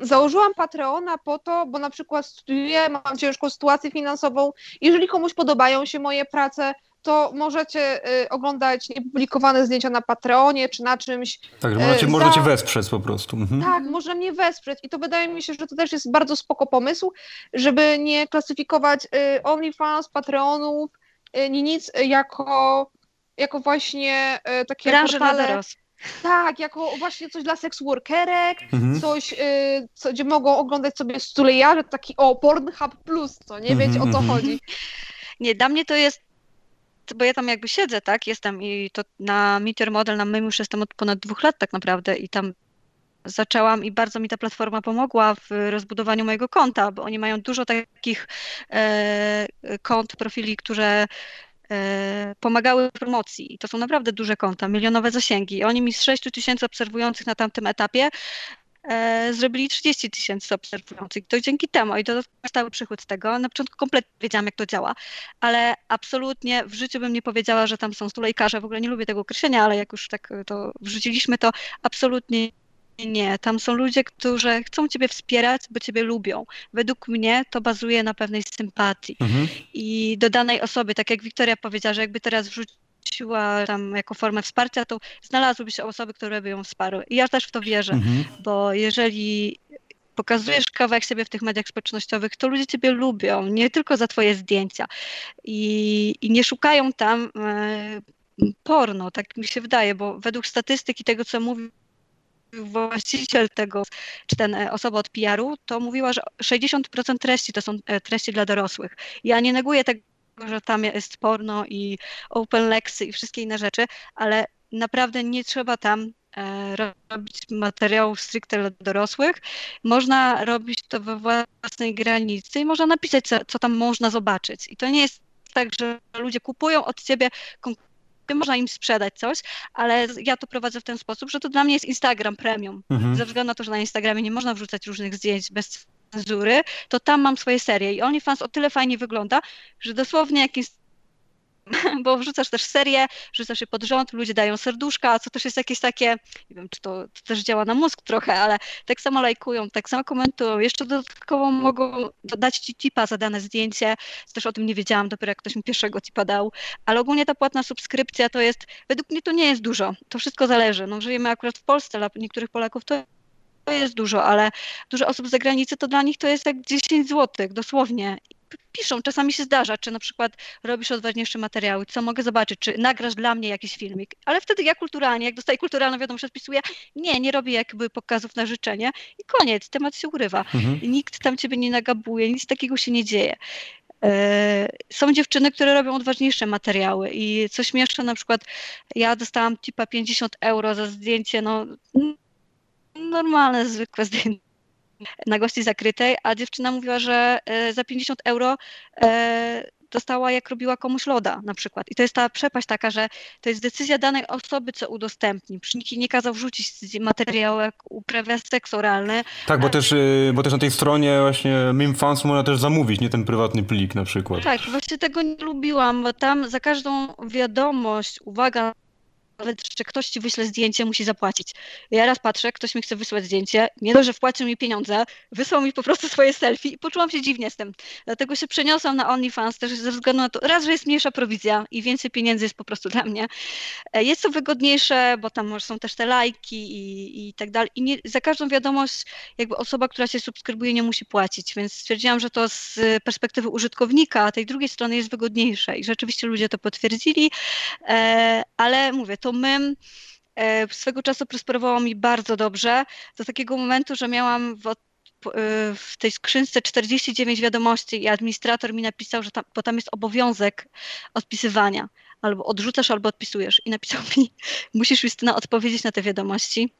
założyłam Patreona po to, bo na przykład studiuję, mam ciężką sytuację finansową. Jeżeli komuś podobają się moje prace, to możecie y, oglądać niepublikowane zdjęcia na Patreonie czy na czymś.
Tak, możecie, y, możecie wesprzeć po prostu. Mhm.
Tak, można mnie wesprzeć i to wydaje mi się, że to też jest bardzo spoko pomysł, żeby nie klasyfikować y, OnlyFans, Patreonów, y, ni nic jako, jako właśnie y, takie
Branży portale...
Tak, jako właśnie coś dla seks workerek,
Mhm.
coś, y, co, gdzie mogą oglądać sobie stulejarze, taki o, Pornhub Plus, co nie, wiecie o
Mhm,
co
mhm.
chodzi.
Nie, dla mnie to jest, bo ja tam jakby siedzę, tak, jestem i to na Meet Your Model, na MIM już jestem od ponad dwóch lat tak naprawdę i tam zaczęłam i bardzo mi ta platforma pomogła w rozbudowaniu mojego konta, bo oni mają dużo takich e, kont, profili, które pomagały w promocji. To są naprawdę duże konta, milionowe zasięgi. Oni mi z 6 tysięcy obserwujących na tamtym etapie e, zrobili 30 tysięcy obserwujących. To dzięki temu i to stały przychód z tego. Na początku kompletnie wiedziałam, jak to działa, ale absolutnie w życiu bym nie powiedziała, że tam są stulejkarze. W ogóle nie lubię tego określenia, ale jak już tak e, to wrzuciliśmy, to absolutnie nie. Tam są ludzie, którzy chcą Ciebie wspierać, bo Ciebie lubią. Według mnie to bazuje na pewnej sympatii
Mhm.
i do danej osoby, tak jak Wiktoria powiedziała, że jakby teraz wrzuciła tam jako formę wsparcia, to znalazłyby się osoby, które by ją wsparły. I ja też w to wierzę,
Mhm.
bo jeżeli pokazujesz kawałek siebie w tych mediach społecznościowych, to ludzie ciebie lubią, nie tylko za twoje zdjęcia i, i nie szukają tam e, porno, tak mi się wydaje, bo według statystyki tego, co mówił właściciel tego, czy ten e, osoba od PR-u, to mówiła, że 60% treści to są e, treści dla dorosłych. Ja nie neguję tego, że tam jest porno i open lexy i wszystkie inne rzeczy, ale naprawdę nie trzeba tam e, robić materiałów stricte dla dorosłych. Można robić to we własnej granicy i można napisać, co, co tam można zobaczyć. I to nie jest tak, że ludzie kupują od ciebie konkretnie, można im sprzedać coś, ale ja to prowadzę w ten sposób, że to dla mnie jest Instagram premium.
Mhm.
Ze względu na to, że na Instagramie nie można wrzucać różnych zdjęć bez cenzury, to tam mam swoje serie i OnlyFans o tyle fajnie wygląda, że dosłownie jak jest bo wrzucasz też serię, wrzucasz je pod rząd, ludzie dają serduszka, co też jest jakieś takie, nie wiem, czy to, to też działa na mózg trochę, ale tak samo lajkują, tak samo komentują, jeszcze dodatkowo mogą dać ci tipa za dane zdjęcie, też o tym nie wiedziałam, dopiero jak ktoś mi pierwszego tipa dał, ale ogólnie ta płatna subskrypcja to jest, według mnie to nie jest dużo, to wszystko zależy, no żyjemy akurat w Polsce, dla niektórych Polaków to to jest dużo, ale dużo osób z zagranicy to dla nich to jest jak 10 zł, dosłownie. Piszą, czasami się zdarza, czy na przykład robisz odważniejsze materiały, co mogę zobaczyć, czy nagrasz dla mnie jakiś filmik, ale wtedy ja kulturalnie, jak dostaję kulturalną wiadomość, odpisuję, nie, nie robię jakby pokazów na życzenie i koniec, temat się urywa.
Mhm.
Nikt tam ciebie nie nagabuje, nic takiego się nie dzieje. E, Są dziewczyny, które robią odważniejsze materiały i co śmieszne, na przykład ja dostałam tipa 50 euro za zdjęcie, no normalne, zwykłe zdjęcie na gości zakrytej, a dziewczyna mówiła, że e, za 50 euro e, dostała jak robiła komuś loda na przykład. I to jest ta przepaść taka, że to jest decyzja danej osoby, co udostępni. Jej nie kazał wrzucić materiału, jak uprawia seks oralny.
Tak, bo też, y, bo też na tej stronie właśnie MimFans można też zamówić, nie ten prywatny plik na przykład.
Tak, właśnie tego nie lubiłam, bo tam za każdą wiadomość, uwaga, nawet że ktoś ci wyśle zdjęcie, musi zapłacić. Ja raz patrzę, ktoś mi chce wysłać zdjęcie, nie dość, że wpłacił mi pieniądze, wysłał mi po prostu swoje selfie i poczułam się dziwnie z tym. Dlatego się przeniosłam na OnlyFans też ze względu na to, raz, że jest mniejsza prowizja i więcej pieniędzy jest po prostu dla mnie. E, Jest to wygodniejsze, bo tam są też te lajki i, i tak dalej. I nie, za każdą wiadomość jakby osoba, która się subskrybuje, nie musi płacić, więc stwierdziłam, że to z perspektywy użytkownika tej drugiej strony jest wygodniejsze i rzeczywiście ludzie to potwierdzili, e, ale mówię, to mym e, swego czasu prosperowało mi bardzo dobrze, do takiego momentu, że miałam w, e, w tej skrzynce 49 wiadomości i administrator mi napisał, że tam, bo tam jest obowiązek odpisywania. Albo odrzucasz, albo odpisujesz. I napisał mi, musisz Justyna odpowiedzieć na te wiadomości,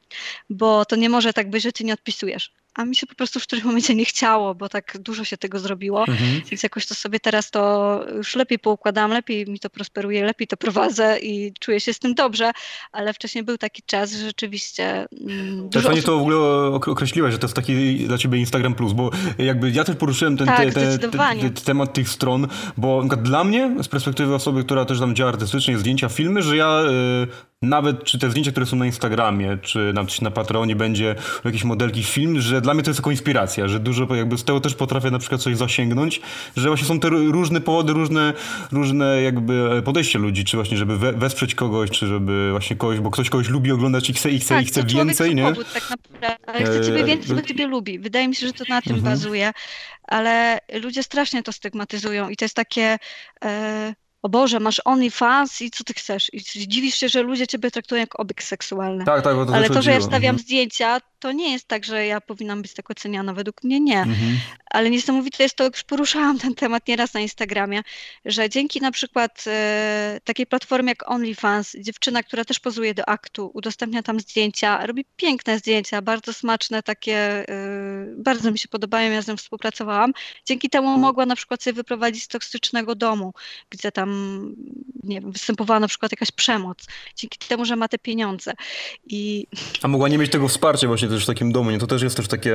bo to nie może tak być, że ty nie odpisujesz. A mi się po prostu w którymś momencie nie chciało, bo tak dużo się tego zrobiło.
Mhm.
Więc jakoś to sobie teraz to już lepiej poukładam, lepiej mi to prosperuje, lepiej to prowadzę i czuję się z tym dobrze, ale wcześniej był taki czas, że rzeczywiście mm,
Też fajnie
osób...
to w ogóle ok- określiłaś, że to jest taki dla ciebie Instagram Plus, bo jakby ja też poruszyłem ten,
Tak,
te, te, te, temat tych stron, bo dla mnie, z perspektywy osoby, która też tam działa artystycznie, zdjęcia, filmy, że ja y, nawet czy te zdjęcia, które są na Instagramie, czy na, czy na Patreonie będzie jakieś modelki film, że dla mnie to jest tylko inspiracja, że dużo jakby z tego też potrafię na przykład coś zasięgnąć, że właśnie są te ró- różne powody, różne, różne jakby podejście ludzi, czy właśnie żeby we, wesprzeć kogoś, czy żeby właśnie kogoś, bo ktoś kogoś lubi oglądać i chce, i chce,
tak,
i chce więcej, nie?
powód, tak naprawdę, ale chce ciebie
Eee,
więcej, bo ciebie lubi. Wydaje mi się, że to na tym
Mhm.
bazuje, ale ludzie strasznie to stygmatyzują i to jest takie... E, o Boże, masz OnlyFans i co ty chcesz? I dziwisz się, że ludzie ciebie traktują jak obiekt seksualny.
Tak, tak, o to
Ale to, że ja wstawiam
Mhm.
zdjęcia, to nie jest tak, że ja powinnam być tak oceniana. Według mnie nie.
Mhm.
Ale niesamowite jest to, już poruszałam ten temat nieraz na Instagramie, że dzięki na przykład e, takiej platformie jak OnlyFans, dziewczyna, która też pozuje do aktu, udostępnia tam zdjęcia, robi piękne zdjęcia, bardzo smaczne, takie, e, bardzo mi się podobają, ja z nią współpracowałam. Dzięki temu mogła na przykład sobie wyprowadzić z toksycznego domu, gdzie tam, nie wiem, występowała na przykład jakaś przemoc. Dzięki temu, że ma te pieniądze. I
A mogła nie mieć tego wsparcia właśnie też w takim domu, nie? To też jest też takie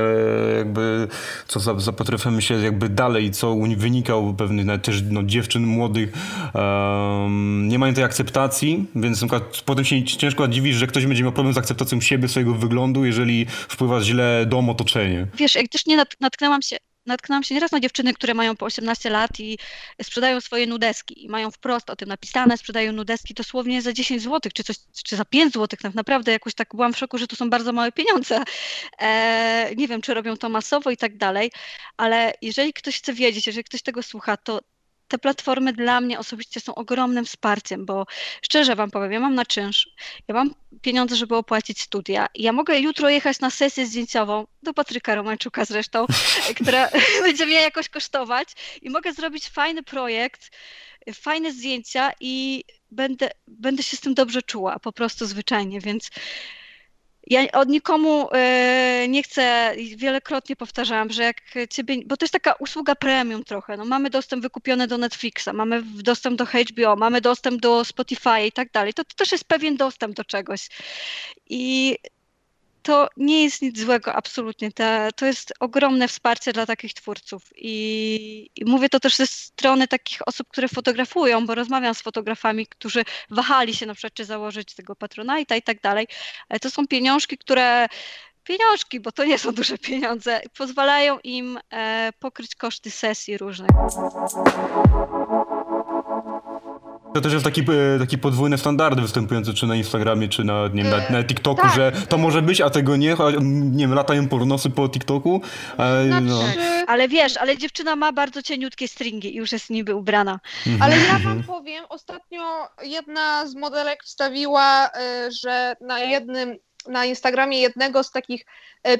jakby, co za- zapatrujemy się jakby dalej, co u nich wynika u pewnych też no, dziewczyn młodych, em, nie mają tej akceptacji, więc na potem się ciężko dziwić, że ktoś będzie miał problem z akceptacją siebie, swojego wyglądu, jeżeli wpływa źle dom, otoczenie.
wiesz, jak też nie nat- natknęłam się, natknęłam się nieraz na dziewczyny, które mają po 18 lat i sprzedają swoje nudeski i mają wprost o tym napisane, sprzedają nudeski dosłownie za 10 zł, czy coś, czy za 5 zł, tak naprawdę jakoś tak byłam w szoku, że to są bardzo małe pieniądze. E, nie wiem, czy robią to masowo i tak dalej, ale jeżeli ktoś chce wiedzieć, jeżeli ktoś tego słucha, to te platformy dla mnie osobiście są ogromnym wsparciem, bo szczerze wam powiem, ja mam na czynsz, ja mam pieniądze, żeby opłacić studia. Ja mogę jutro jechać na sesję zdjęciową do Patryka Romańczuka zresztą, która będzie mnie jakoś kosztować i mogę zrobić fajny projekt, fajne zdjęcia i będę, będę się z tym dobrze czuła, po prostu zwyczajnie, więc ja od nikomu e, nie chcę, wielokrotnie powtarzałam, że jak ciebie, bo to jest taka usługa premium trochę, no mamy dostęp wykupiony do Netflixa, mamy dostęp do HBO, mamy dostęp do Spotify i tak dalej, to, to też jest pewien dostęp do czegoś. I to nie jest nic złego, absolutnie. To, jest ogromne wsparcie dla takich twórców. I, I mówię to też ze strony takich osób, które fotografują, bo rozmawiam z fotografami, którzy wahali się na przykład, czy założyć tego Patronite'a i tak dalej. Ale to są pieniążki, które. Pieniążki, bo to nie są duże pieniądze, pozwalają im e, pokryć koszty sesji różnych.
To też jest taki, e, taki podwójny standard występujący czy na Instagramie, czy na, nie wiem, na, na TikToku,
tak.
że to może być, a tego nie, choć, nie wiem, latają pornosy po TikToku. e, no.
Znaczy,
Ale wiesz, ale dziewczyna ma bardzo cieniutkie stringi i już jest niby ubrana.
ale ja wam powiem, ostatnio jedna z modelek wstawiła, y, że na jednym, na Instagramie jednego z takich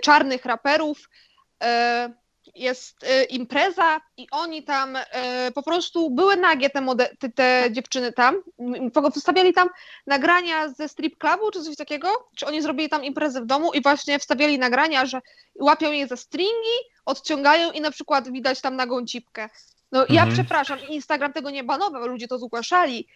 czarnych raperów jest y, impreza i oni tam y, po prostu były nagie te, mode- te, te dziewczyny tam, wstawiali tam nagrania ze strip clubu czy coś takiego, czy oni zrobili tam imprezę w domu i właśnie wstawiali nagrania, że łapią je za stringi, odciągają i na przykład widać tam nagą cipkę. No ja
Mhm.
przepraszam, Instagram tego nie banował, ludzie to zgłaszali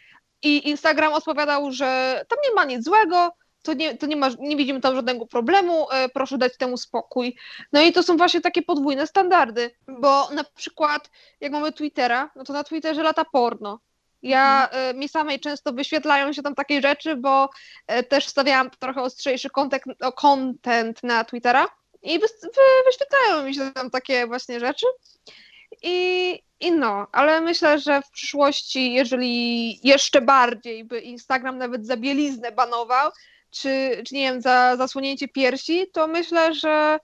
i Instagram odpowiadał, że tam nie ma nic złego, to nie, to nie, ma, nie widzimy tam żadnego problemu, e, proszę dać temu spokój. No i to są właśnie takie podwójne standardy, bo na przykład jak mamy Twittera, no to na Twitterze lata porno. Ja, e, mi samej często wyświetlają się tam takie rzeczy, bo e, też wstawiałam trochę ostrzejszy content, o, content na Twittera i wy, wy, wyświetlają mi się tam takie właśnie rzeczy. I, I no, ale myślę, że w przyszłości, jeżeli jeszcze bardziej by Instagram nawet za bieliznę banował, czy, czy nie wiem, za zasłonięcie piersi, to myślę, że,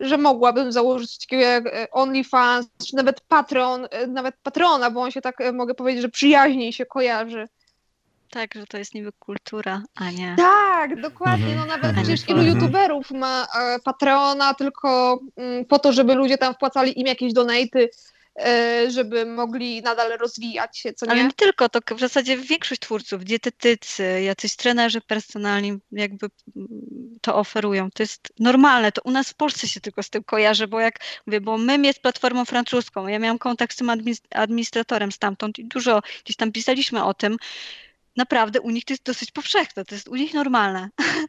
że mogłabym założyć takiego jak e, OnlyFans, czy nawet Patreon, e, nawet Patrona, bo on się tak, e, mogę powiedzieć, że przyjaźniej się kojarzy.
Tak, że to jest niby kultura, a nie.
Tak, dokładnie.
Mhm,
No nawet
mhm,
przecież ilu
mhm.
youtuberów ma Patreona tylko mm, po to, żeby ludzie tam wpłacali im jakieś donaty, żeby mogli nadal rozwijać się, co
Ale
nie?
nie tylko, to w zasadzie większość twórców, dietetycy, jacyś trenerzy personalni jakby to oferują. To jest normalne, to u nas w Polsce się tylko z tym kojarzy, bo jak mówię, bo MYM jest platformą francuską, ja miałam kontakt z tym administratorem stamtąd i dużo gdzieś tam pisaliśmy o tym. Naprawdę u nich to jest dosyć powszechne, to jest u nich normalne.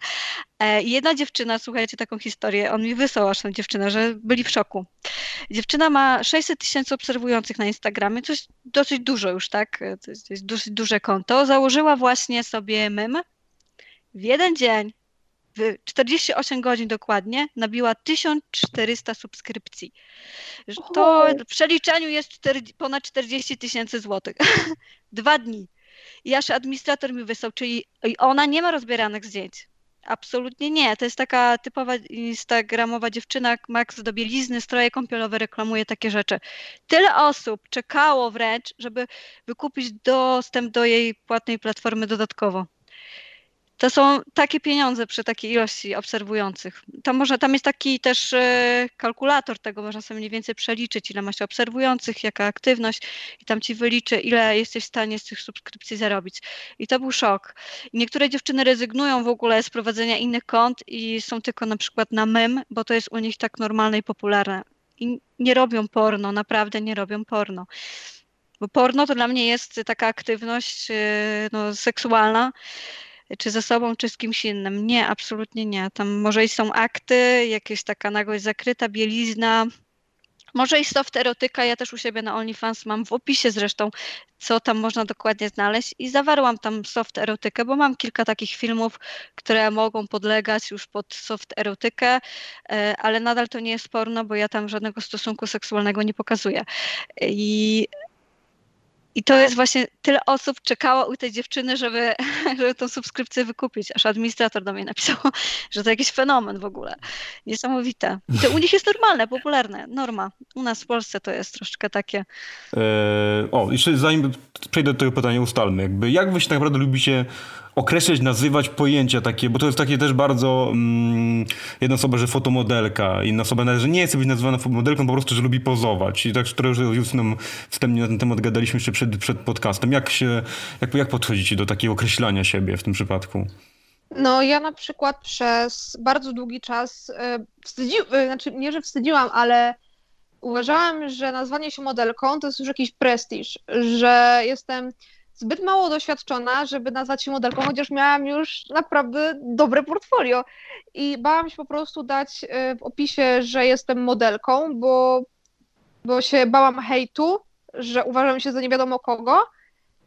E, i Jedna dziewczyna, słuchajcie taką historię, on mi wysłał aż tą dziewczynę, że byli w szoku. Dziewczyna ma 600 tysięcy obserwujących na Instagramie, coś dosyć dużo już, tak? To jest, to jest dosyć duże konto. Założyła właśnie sobie mym. W jeden dzień, w 48 godzin dokładnie, nabiła 1400 subskrypcji. To w przeliczeniu jest 4, ponad 40 tysięcy złotych. Dwa dni. I aż administrator mi wysłał, czyli ona nie ma rozbieranych zdjęć. Absolutnie nie. To jest taka typowa instagramowa dziewczyna, Max do bielizny, stroje kąpielowe, reklamuje takie rzeczy. Tyle osób czekało wręcz, żeby wykupić dostęp do jej płatnej platformy dodatkowo. To są takie pieniądze przy takiej ilości obserwujących. To może, tam jest taki też e, kalkulator tego, można sobie mniej więcej przeliczyć, ile masz obserwujących, jaka aktywność i tam ci wyliczy, ile jesteś w stanie z tych subskrypcji zarobić. I to był szok. Niektóre dziewczyny rezygnują w ogóle z prowadzenia innych kont i są tylko na przykład na mem, bo to jest u nich tak normalne i popularne. I nie robią porno, naprawdę nie robią porno. Bo porno to dla mnie jest taka aktywność e, no, seksualna, czy ze sobą, czy z kimś innym. Nie, absolutnie nie. Tam może i są akty, jakieś taka nagość zakryta, bielizna, może i soft erotyka, ja też u siebie na OnlyFans mam w opisie zresztą, co tam można dokładnie znaleźć i zawarłam tam soft erotykę, bo mam kilka takich filmów, które mogą podlegać już pod soft erotykę, e, ale nadal to nie jest porno, bo ja tam żadnego stosunku seksualnego nie pokazuję. I i to jest właśnie tyle osób czekało u tej dziewczyny, żeby, żeby tą subskrypcję wykupić, aż administrator do mnie napisał, że to jakiś fenomen w ogóle. Niesamowite. I to u nich jest normalne, popularne, norma. U nas w Polsce to jest troszeczkę takie.
Eee, o, jeszcze zanim przejdę do tego pytania, ustalmy. Jakby, jak wy się tak naprawdę lubicie określać, nazywać pojęcia takie, bo to jest takie też bardzo mm, jedna osoba, że fotomodelka, inna osoba, że nie chce być nazywana fotomodelką, po prostu, że lubi pozować. I tak, które już z Justyną wstępnie na ten temat gadaliśmy jeszcze przed, przed podcastem. Jak się, jak, jak podchodzicie do takiego określania siebie w tym przypadku?
No ja na przykład przez bardzo długi czas e, wstydziłam, e, znaczy nie, że wstydziłam, ale uważałam, że nazwanie się modelką to jest już jakiś prestiż, że jestem zbyt mało doświadczona, żeby nazwać się modelką, chociaż miałam już naprawdę dobre portfolio. I bałam się po prostu dać e, w opisie, że jestem modelką, bo, bo się bałam hejtu, że uważam się za nie wiadomo kogo.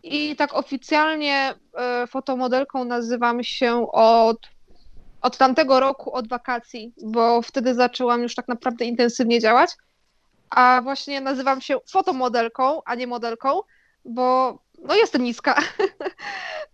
I tak oficjalnie e, fotomodelką nazywam się od, od tamtego roku, od wakacji, bo wtedy zaczęłam już tak naprawdę intensywnie działać. A właśnie nazywam się fotomodelką, a nie modelką, bo no jestem niska.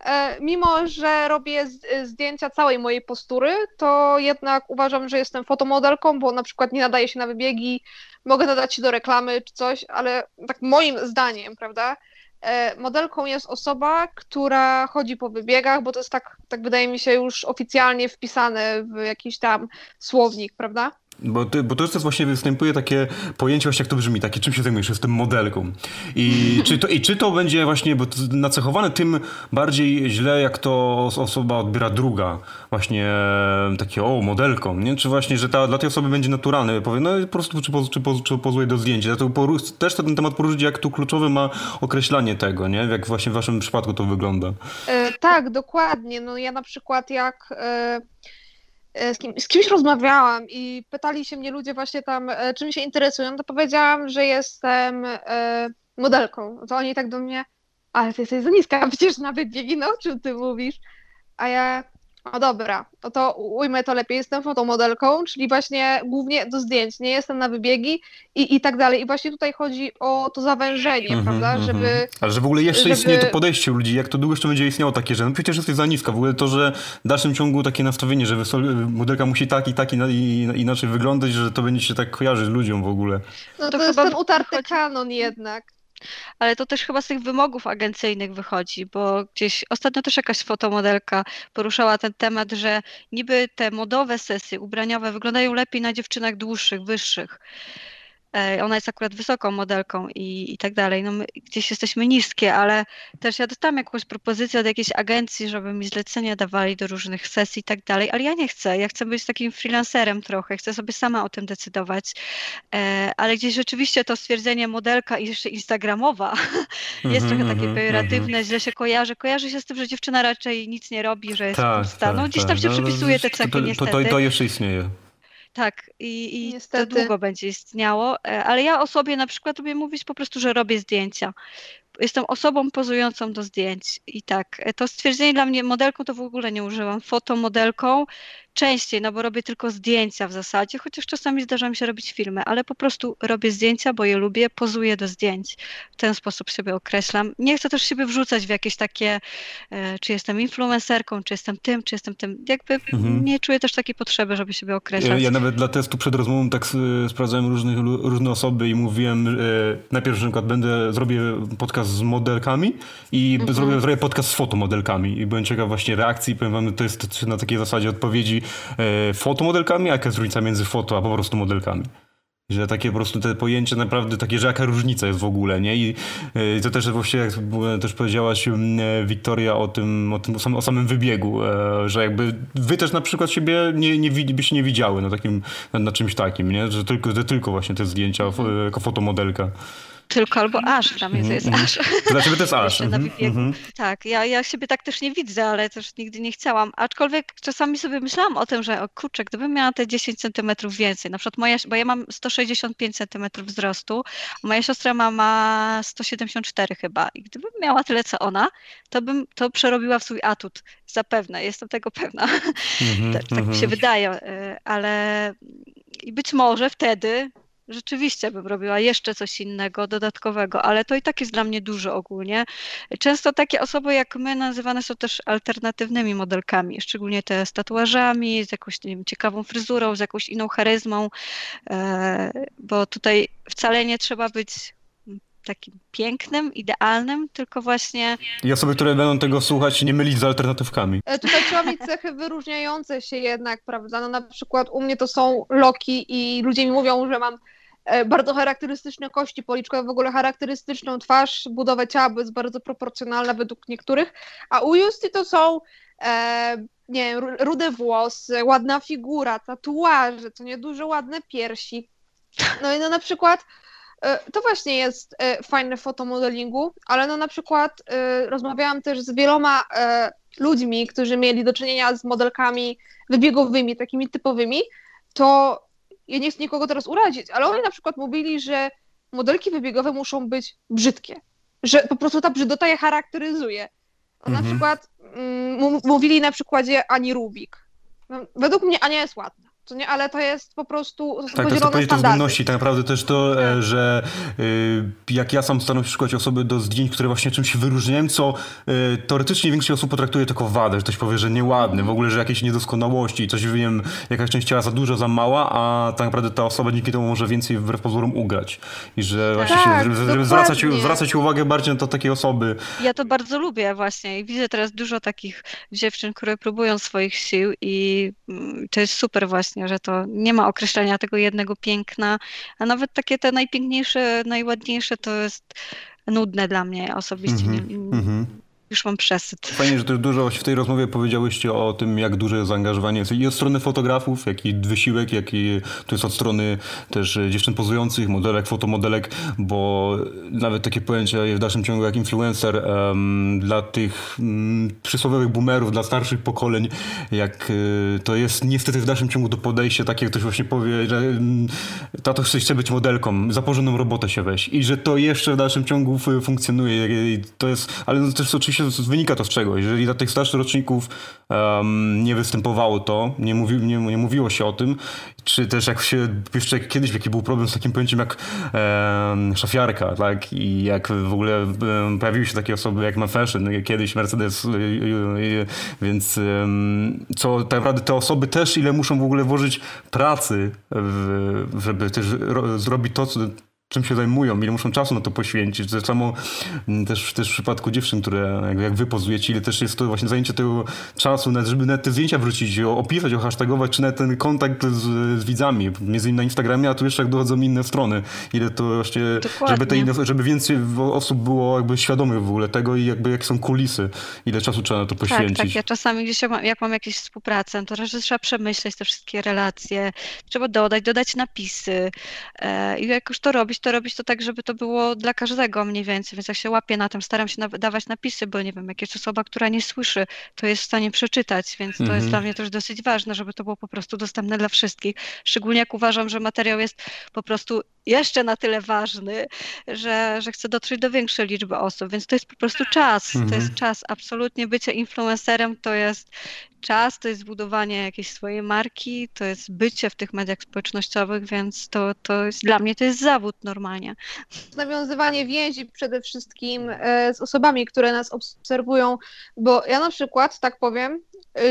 E, mimo, że robię zdjęcia całej mojej postury, to jednak uważam, że jestem fotomodelką, bo na przykład nie nadaje się na wybiegi, mogę nadać się do reklamy czy coś, ale tak moim zdaniem, prawda, e, modelką jest osoba, która chodzi po wybiegach, bo to jest tak, tak wydaje mi się już oficjalnie wpisane w jakiś tam słownik, prawda?
Bo, ty, bo to jest właśnie występuje takie pojęcie, właśnie jak to brzmi, takie czym się zajmujesz, jestem modelką. I czy, to, I czy to będzie właśnie bo nacechowane tym bardziej źle, jak to osoba odbiera druga, właśnie takie o, modelką, nie? Czy właśnie, że ta, dla tej osoby będzie naturalne, powie, no po prostu czy, czy, czy, czy pozuje do zdjęcia. To też ten temat poruszyć, jak tu kluczowy ma określanie tego, nie? Jak właśnie w waszym przypadku to wygląda.
E, tak, dokładnie. No ja na przykład jak... E E, z, kim, z kimś rozmawiałam i pytali się mnie ludzie właśnie tam, e, czym się interesują, to powiedziałam, że jestem e, modelką. To oni tak do mnie, ale ty jesteś za niska, przecież nawet biegi, no o czym ty mówisz? A ja, no dobra, no to ujmę to lepiej. Jestem fotomodelką, czyli właśnie głównie do zdjęć. Nie jestem na wybiegi i, i tak dalej. I właśnie tutaj chodzi o to zawężenie, mm -hmm, prawda? Mm -hmm. Żeby.
Ale że w ogóle jeszcze żeby... istnieje to podejście ludzi, jak to długo jeszcze będzie istniało takie, że no przecież jesteś za niska. W ogóle to, że w dalszym ciągu takie nastawienie, że modelka musi tak i tak i, i inaczej wyglądać, że to będzie się tak kojarzyć ludziom w ogóle.
No to, to jest ten utarty kanon jednak.
Ale to też chyba z tych wymogów agencyjnych wychodzi, bo gdzieś ostatnio też jakaś fotomodelka poruszała ten temat, że niby te modowe sesje ubraniowe wyglądają lepiej na dziewczynach dłuższych, wyższych. E, ona jest akurat wysoką modelką i, i tak dalej. No my gdzieś jesteśmy niskie, ale też ja dostałam jakąś propozycję od jakiejś agencji, żeby mi zlecenia dawali do różnych sesji i tak dalej, ale ja nie chcę. Ja chcę być takim freelancerem trochę, chcę sobie sama o tym decydować. E, ale gdzieś rzeczywiście to stwierdzenie modelka i jeszcze instagramowa jest trochę takie mhm, pejoratywne, źle się kojarzy. Kojarzy się z tym, że dziewczyna raczej nic nie robi, że jest tak, pusta. No tak, gdzieś tam tak. się no, przypisuje te cechy
to,
niestety.
To, to, to jeszcze istnieje.
Tak, i, i to długo będzie istniało, e, ale ja o sobie na przykład lubię mówić po prostu, że robię zdjęcia. Jestem osobą pozującą do zdjęć i tak. E, to stwierdzenie dla mnie modelką to w ogóle nie używam. Fotomodelką częściej, no bo robię tylko zdjęcia w zasadzie, chociaż czasami zdarza mi się robić filmy, ale po prostu robię zdjęcia, bo je lubię, pozuję do zdjęć. W ten sposób siebie określam. Nie chcę też siebie wrzucać w jakieś takie, e, czy jestem influencerką, czy jestem tym, czy jestem tym. Jakby mhm. nie czuję też takiej potrzeby, żeby siebie określać.
Ja, ja nawet dla testu przed rozmową tak sprawdzałem różnych, różne osoby i mówiłem, e, najpierw, że na przykład będę, zrobię podcast z modelkami i mhm. zrobię, zrobię podcast z fotomodelkami i byłem ciekaw właśnie reakcji. Powiem wam, to jest na takiej zasadzie odpowiedzi e, fotomodelkami, a jaka jest różnica między foto a po prostu modelkami. Że takie po prostu te pojęcie naprawdę takie, że jaka różnica jest w ogóle, nie? I y, to też właśnie, jak też powiedziałaś Wiktoria o tym, o tym, o samym wybiegu, e, że jakby wy też na przykład siebie nie, nie, byście nie widziały na takim, na czymś takim, nie? Że tylko, że tylko właśnie te zdjęcia jako fotomodelka
tylko albo aż, dla mnie to jest mhm, aż.
Dla ciebie to jest aż.
Mhm, mhm. Tak, ja, ja siebie tak też nie widzę, ale też nigdy nie chciałam. Aczkolwiek czasami sobie myślałam o tym, że o kurczę, gdybym miała te 10 centymetrów więcej, na przykład moja, bo ja mam 165 centymetrów wzrostu, a moja siostra ma, ma 174 chyba i gdybym miała tyle co ona, to bym to przerobiła w swój atut. Zapewne, jestem tego pewna. tak, tak mi się wydaje, y, ale i być może wtedy rzeczywiście bym robiła jeszcze coś innego, dodatkowego, ale to i tak jest dla mnie dużo ogólnie. Często takie osoby jak my nazywane są też alternatywnymi modelkami, szczególnie te z tatuażami, z jakąś wiem, ciekawą fryzurą, z jakąś inną charyzmą, e, bo tutaj wcale nie trzeba być takim pięknym, idealnym, tylko właśnie...
I osoby, które będą tego słuchać, nie mylić z alternatywkami.
E, tutaj trzeba mieć cechy wyróżniające się jednak, prawda? No na przykład u mnie to są loki i ludzie mi mówią, że mam E, bardzo charakterystyczne kości policzkowe, w ogóle charakterystyczną twarz, budowę ciała jest bardzo proporcjonalna według niektórych, a u Justy to są e, nie wiem, rude włosy, ładna figura, tatuaże, to nie dużo ładne piersi. No i no na przykład to właśnie jest e, fajne w fotomodelingu, ale no na przykład rozmawiałam też z wieloma ludźmi, którzy mieli do czynienia z modelkami wybiegowymi, takimi typowymi, to ja nie chcę nikogo teraz urazić, ale oni na przykład mówili, że modelki wybiegowe muszą być brzydkie, że po prostu ta brzydota je charakteryzuje. Mhm. Na przykład mm, mówili na przykładzie Ani Rubik. No, według mnie Ania jest ładna to nie, ale to jest po prostu to
Tak, to jest powiedzieć względności. Tak naprawdę też to, e, tak. że y, jak ja sam staram się szukać osoby do zdjęć, które właśnie czymś się wyróżniają, co y, teoretycznie większość osób potraktuje jako wadę, że ktoś powie, że nieładny, w ogóle, że jakieś niedoskonałości, coś wiem, jakaś część ciała za duża, za mała, a tak naprawdę ta osoba dzięki temu może więcej wbrew pozorom ugrać. I że właśnie tak, się, żeby, zwracać, zwracać uwagę bardziej na to takie osoby.
Ja to bardzo lubię właśnie i widzę teraz dużo takich dziewczyn, które próbują swoich sił i mm, to jest super właśnie właśnie, że to nie ma określenia tego jednego piękna, a nawet takie te najpiękniejsze, najładniejsze to jest nudne dla mnie osobiście. Mm -hmm, nie, mm -hmm już mam przesyt.
Fajnie, że też dużo w tej rozmowie powiedziałyście o tym, jak duże zaangażowanie jest i od strony fotografów, jak i wysiłek, jak i to jest od strony też dziewczyn pozujących, modelek, fotomodelek, bo nawet takie pojęcie w dalszym ciągu jak influencer um, dla tych um, przysłowiowych boomerów, dla starszych pokoleń, jak y, to jest niestety w dalszym ciągu do podejścia takie, ktoś właśnie powie, że um, tato chce być modelką, za porządną robotę się weź i że to jeszcze w dalszym ciągu funkcjonuje i to jest, ale to też oczywiście wynika to z czegoś. Jeżeli dla tych starszych roczników um, nie występowało to, nie, mówi, nie, nie, mówiło się o tym, czy też jak się, jeszcze kiedyś jaki był problem z takim pojęciem jak um, szafiarka, tak? I jak w ogóle um, pojawiły się takie osoby jak Fashion, kiedyś Mercedes, y, y, y, więc co tak naprawdę te osoby też ile muszą w ogóle włożyć pracy, w, żeby też zrobić to, co czym się zajmują, ile muszą czasu na to poświęcić. To samo mm, też, też w przypadku dziewczyn, które jak, jak wy pozujecie, ile też jest to właśnie zajęcie tego czasu, nawet, żeby nawet te zdjęcia wrócić, opisać, ohasztagować, czy nawet ten kontakt z, z widzami, między innymi na Instagramie, a tu jeszcze jak dochodzą inne strony. Ile to właśnie, żeby, te inne, żeby więcej osób było jakby świadomych w ogóle tego i jakby jakie są kulisy, ile czasu trzeba na to poświęcić. Tak,
tak. Ja czasami gdzieś jak mam jakieś współpracę, to że trzeba przemyśleć te wszystkie relacje, trzeba dodać, dodać napisy e, i jak już to robić, to robić to tak, żeby to było dla każdego mniej więcej, więc jak się łapię na tym, staram się dawać napisy, bo nie wiem, jak jest osoba, która nie słyszy, to jest w stanie przeczytać, więc to mhm. jest dla mnie też dosyć ważne, żeby to było po prostu dostępne dla wszystkich. Szczególnie jak uważam, że materiał jest po prostu jeszcze na tyle ważny, że, że chcę dotrzeć do większej liczby osób, więc to jest po prostu czas, mhm. to jest czas. Absolutnie bycie influencerem to jest czas, to jest budowanie jakiejś swojej marki, to jest bycie w tych mediach społecznościowych, więc to, to jest, dla mnie to jest zawód normalnie.
Nawiązywanie więzi przede wszystkim e, z osobami, które nas obserwują, bo ja na przykład, tak powiem,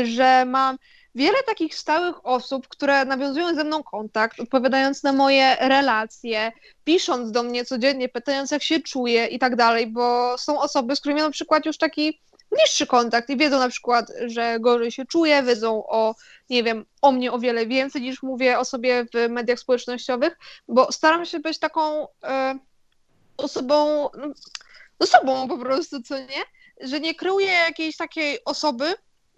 że mam wiele takich stałych osób, które nawiązują ze mną kontakt, odpowiadając na moje relacje, pisząc do mnie codziennie, pytając jak się czuję i tak dalej, bo są osoby, z którymi na przykład już taki bliższy kontakt i wiedzą na przykład, że gorzej się czuję, wiedzą o, nie wiem, o mnie o wiele więcej niż mówię o sobie w mediach społecznościowych, bo staram się być taką e, osobą, no, sobą po prostu, co nie? Że nie kreuję jakiejś takiej osoby,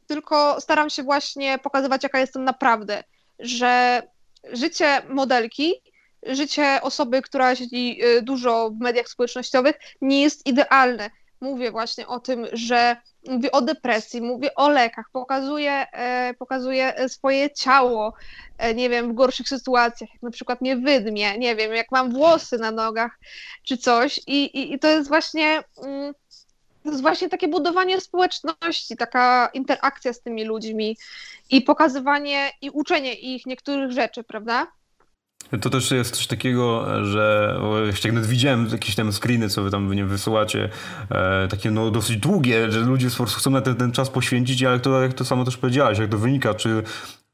tylko staram się właśnie pokazywać, jaka jestem naprawdę, że życie modelki, życie osoby, która siedzi y, dużo w mediach społecznościowych, nie jest idealne. Mówię właśnie o tym, że mówię o depresji, mówię o lekach, pokazuję, e, pokazuję swoje ciało, e, nie wiem, w gorszych sytuacjach, jak na przykład mnie wydmie, nie wiem, jak mam włosy na nogach czy coś i, i, i to jest właśnie... Mm, to jest właśnie takie budowanie społeczności, taka interakcja z tymi ludźmi i pokazywanie i uczenie ich niektórych rzeczy, prawda?
To też jest coś takiego, że jeszcze jak widziałem jakieś tam screeny, co wy tam nie wysyłacie, e, takie no dosyć długie, że ludzie po prostu chcą na ten, ten czas poświęcić, ale to, jak to samo też powiedziałaś, jak to wynika, czy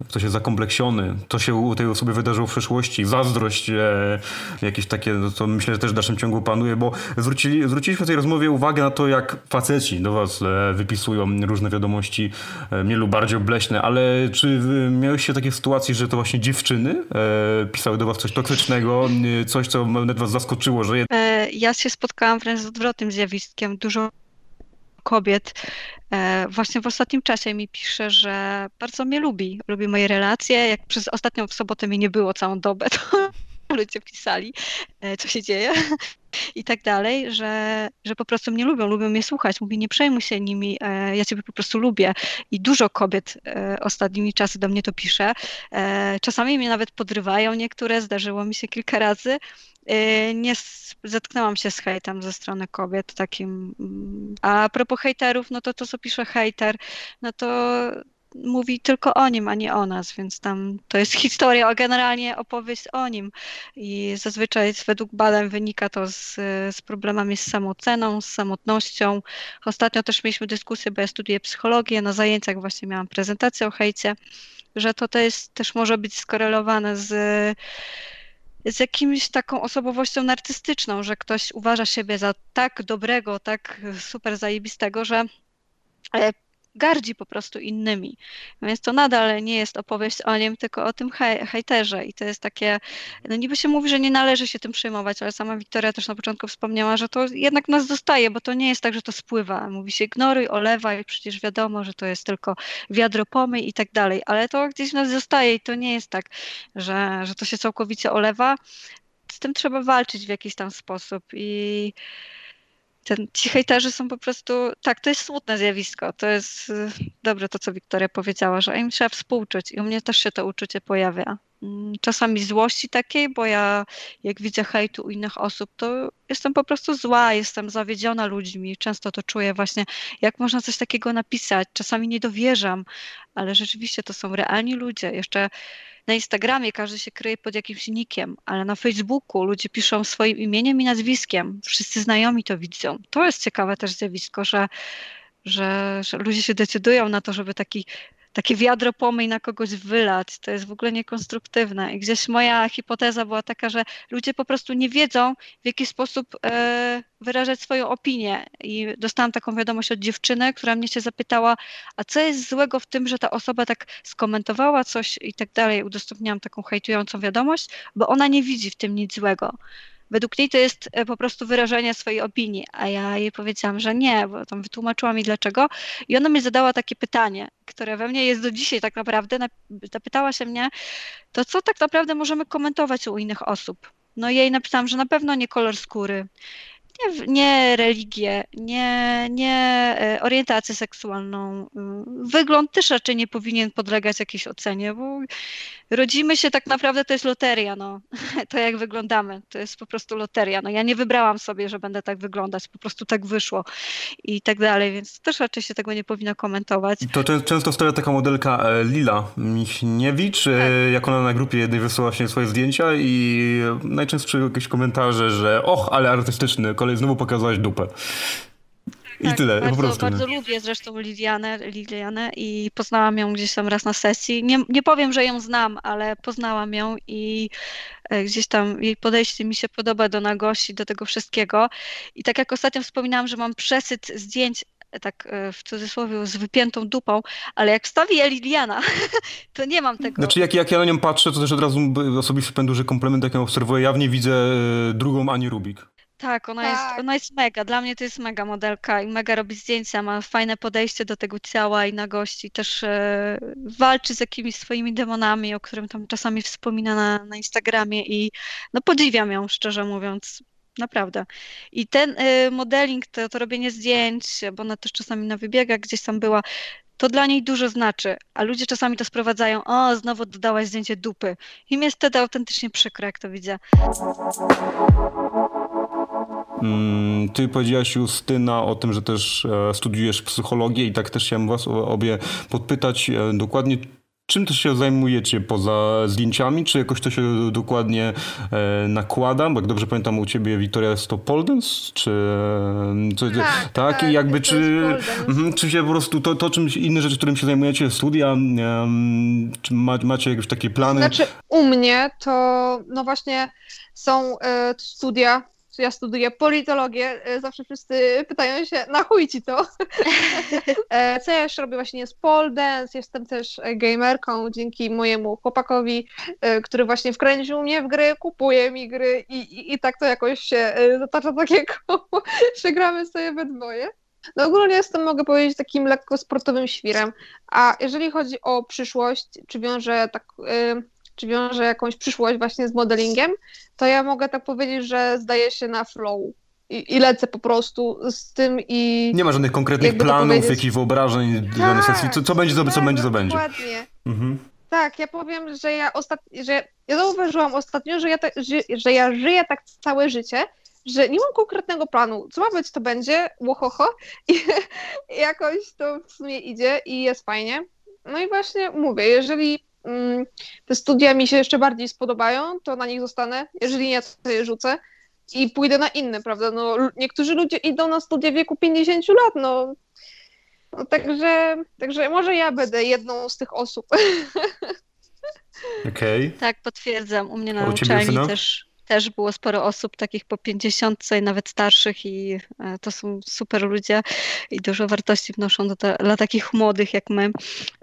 ktoś jest zakompleksiony, co się u tej osoby wydarzyło w przeszłości, zazdrość, e, jakieś takie, no to myślę, że też w dalszym ciągu panuje, bo zwrócili, zwróciliśmy w tej rozmowie uwagę na to, jak faceci do was e, wypisują różne wiadomości, e, mniej lub bardziej obleśne, ale czy miałeś takie sytuacje, że to właśnie dziewczyny e, pisały do was coś toksycznego, e, coś, co nawet was zaskoczyło, że...
E, ja się spotkałam wręcz z odwrotnym zjawiskiem. Dużo kobiet e, właśnie w ostatnim czasie mi pisze, że bardzo mnie lubi, lubi moje relacje. Jak przez ostatnią sobotę mi nie było całą dobę, to ludzie pisali, e, co się dzieje i tak dalej, że, że po prostu mnie lubią, lubią mnie słuchać. Mówi, nie przejmuj się nimi, e, ja ciebie po prostu lubię. I dużo kobiet ostatnimi czasy do mnie to pisze. Czasami mnie nawet podrywają niektóre, zdarzyło mi się kilka razy, nie zetknęłam się z hejtem ze strony kobiet takim. Mm, a propos hejterów, no to to, co pisze hejter, no to mówi tylko o nim, a nie o nas, więc tam to jest historia, a generalnie opowieść o nim. I zazwyczaj według badań wynika to z, z problemami z samoceną, z samotnością. Ostatnio też mieliśmy dyskusję, bo ja studiuję psychologię, na zajęciach właśnie miałam prezentację o hejcie, że to, jest, też może być skorelowane z z jakimś taką osobowością narcystyczną, że ktoś uważa siebie za tak dobrego, tak super zajebistego, że e, gardzi po prostu innymi. Więc to nadal nie jest opowieść o nim, tylko o tym hej, hejterze. I to jest takie, no niby się mówi, że nie należy się tym przejmować, ale sama Wiktoria też na początku wspomniała, że to jednak nas zostaje, bo to nie jest tak, że to spływa. Mówi się ignoruj, olewaj, przecież wiadomo, że to jest tylko wiadro pomyj i tak dalej, ale to gdzieś nas zostaje i to nie jest tak, że, że to się całkowicie olewa. Z tym trzeba walczyć w jakiś tam sposób i ten, ci hejterzy są po prostu, tak, to jest smutne zjawisko, to jest y, dobre to, co Wiktoria powiedziała, że im trzeba współczuć i u mnie też się to uczucie pojawia. Mm, czasami złości takiej, bo ja jak widzę hejtu u innych osób, to jestem po prostu zła, jestem zawiedziona ludźmi, często to czuję właśnie, jak można coś takiego napisać, czasami nie dowierzam, ale rzeczywiście to są realni ludzie, jeszcze na Instagramie każdy się kryje pod jakimś nikiem, ale na Facebooku ludzie piszą swoim imieniem i nazwiskiem. Wszyscy znajomi to widzą. To jest ciekawe też zjawisko, że, że, że ludzie się decydują na to, żeby taki takie wiadro pomyj na kogoś wylać, to jest w ogóle niekonstruktywne. I gdzieś moja hipoteza była taka, że ludzie po prostu nie wiedzą, w jaki sposób e, wyrażać swoją opinię. I dostałam taką wiadomość od dziewczyny, która mnie się zapytała, a co jest złego w tym, że ta osoba tak skomentowała coś i tak dalej. Udostępniałam taką hejtującą wiadomość, bo ona nie widzi w tym nic złego. Według niej to jest e, po prostu wyrażenie swojej opinii, a ja jej powiedziałam, że nie, bo tam wytłumaczyła mi dlaczego. I ona mi zadała takie pytanie, które we mnie jest do dzisiaj tak naprawdę. Zapytała się mnie, to co tak naprawdę możemy komentować u innych osób? No jej napisałam, że na pewno nie kolor skóry, nie, nie religię, nie, nie e, orientację seksualną. Y, wygląd też raczej nie powinien podlegać jakiejś ocenie, bo rodzimy się tak naprawdę to jest loteria, no. To jak wyglądamy, to jest po prostu loteria. No ja nie wybrałam sobie, że będę tak wyglądać, po prostu tak wyszło i tak dalej, więc też raczej się tego nie powinno komentować.
To często stawia taka modelka e, Lila Michniewicz, tak. jak ona na grupie jednej wysłała się swoje zdjęcia i najczęstsze jakieś komentarze, że och, ale artystyczny, kolej znowu pokazałaś dupę. I
tak,
tyle,
bardzo,
po prostu.
Bardzo nie? lubię zresztą Lilianę, Lilianę i poznałam ją gdzieś tam raz na sesji. Nie, nie powiem, że ją znam, ale poznałam ją i e, gdzieś tam jej podejście mi się podoba do nagości, do tego wszystkiego. I tak jak ostatnio wspominałam, że mam przesyt zdjęć e, tak e, w cudzysłowie z wypiętą dupą, ale jak wstawi Liliana, to nie mam tego.
Znaczy jak, jak ja na nią patrzę, to też od razu osobiście powiem duży komplement, jak ją obserwuję. Ja w niej widzę drugą Ani Rubik.
Tak, ona, Jest,
Tak.
ona jest mega. Dla mnie to jest mega modelka i mega robi zdjęcia, ma fajne podejście do tego ciała i nagości. Też e, walczy z jakimiś swoimi demonami, o którym tam czasami wspomina na, na Instagramie i no podziwiam ją, szczerze mówiąc. Naprawdę. I ten e, modeling, to, to robienie zdjęć, bo ona też czasami na wybiegach gdzieś tam była, to dla niej dużo znaczy, a ludzie czasami to sprowadzają, o, znowu dodałaś zdjęcie dupy. I mi jest wtedy autentycznie przykro, jak to widzę.
Mm, ty powiedziałaś Justyna o tym, że też e, studiujesz psychologię i tak też chciałem was obie podpytać e, dokładnie, Czym też się zajmujecie poza zdjęciami? Czy jakoś to się dokładnie e, nakłada? Bo jak dobrze pamiętam u ciebie Wiktoria jest to pole? Czy co,
Tak,
tak?
tak,
I jakby
to
czy, mhm, czy się po prostu to, to czymś inne rzeczy, którym się zajmujecie, studia, czy ma, macie jakieś takie plany?
Znaczy u mnie to no właśnie są e, ja studiuję politologię, e, zawsze wszyscy pytają się, na chuj ci to? E, Co ja jeszcze robię właśnie jest pole dance, jestem też gamerką dzięki mojemu chłopakowi, e, który właśnie wkręcił mnie w gry, kupuje mi gry i, i, i tak to jakoś się zatacza takie koło, że gramy sobie we dwoje. No ogólnie jestem, mogę powiedzieć, takim lekko sportowym świrem, a jeżeli chodzi o przyszłość, czy wiąże tak... y, czy wiąże jakąś przyszłość właśnie z modelingiem, to ja mogę tak powiedzieć, że zdaje się na flow. I, i lecę po prostu z tym i.
Nie ma żadnych konkretnych planów, jakichś wyobrażeń, sesji. Co, co będzie, to, co
tak,
będzie, to będzie.
Dokładnie.
Mhm.
Tak, ja powiem, że ja ostatnio, że ja zauważyłam ostatnio, że ja, tak, że, że ja żyję tak całe życie, że nie mam konkretnego planu. Co ma być, to będzie, łohoho. I jakoś to w sumie idzie i jest fajnie. No i właśnie mówię, jeżeli te studia mi się jeszcze bardziej spodobają, to na nich zostanę. Jeżeli nie, to je rzucę i pójdę na inne, prawda? No, niektórzy ludzie idą na studia w wieku 50 lat, no. no także, także może ja będę jedną z tych osób.
Okej.
Tak, potwierdzam. U mnie na
A
uczelni też, też było sporo osób takich po 50 i nawet starszych i e, to są super ludzie i dużo wartości wnoszą do dla takich młodych jak my.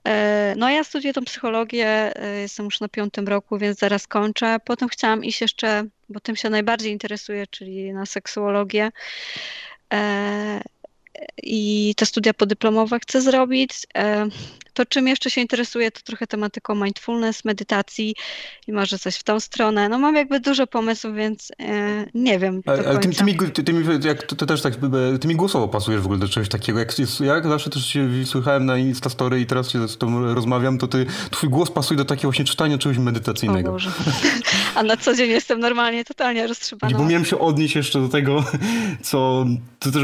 E, No ja studiuję tą psychologię, e, jestem już na piątym roku, więc zaraz kończę. Potem chciałam iść jeszcze, bo tym się najbardziej interesuję, czyli na seksuologię. I te studia podyplomowe chcę zrobić. E, To czym jeszcze się interesuję, to trochę tematyką mindfulness, medytacji i może coś w tą stronę. No mam jakby dużo pomysłów, więc e, nie wiem
Ale, ty, mi, ty, ty, mi, jak, ty, ty też tak, ty mi głosowo pasujesz w ogóle do czegoś takiego. Jak, jak zawsze też się słychałem na Instastory i teraz się z tobą rozmawiam, to ty, twój głos pasuje do takiego właśnie czytania czegoś medytacyjnego.
A na co dzień jestem normalnie totalnie roztrzepana.
Bo miałem się odnieść jeszcze do tego, co to też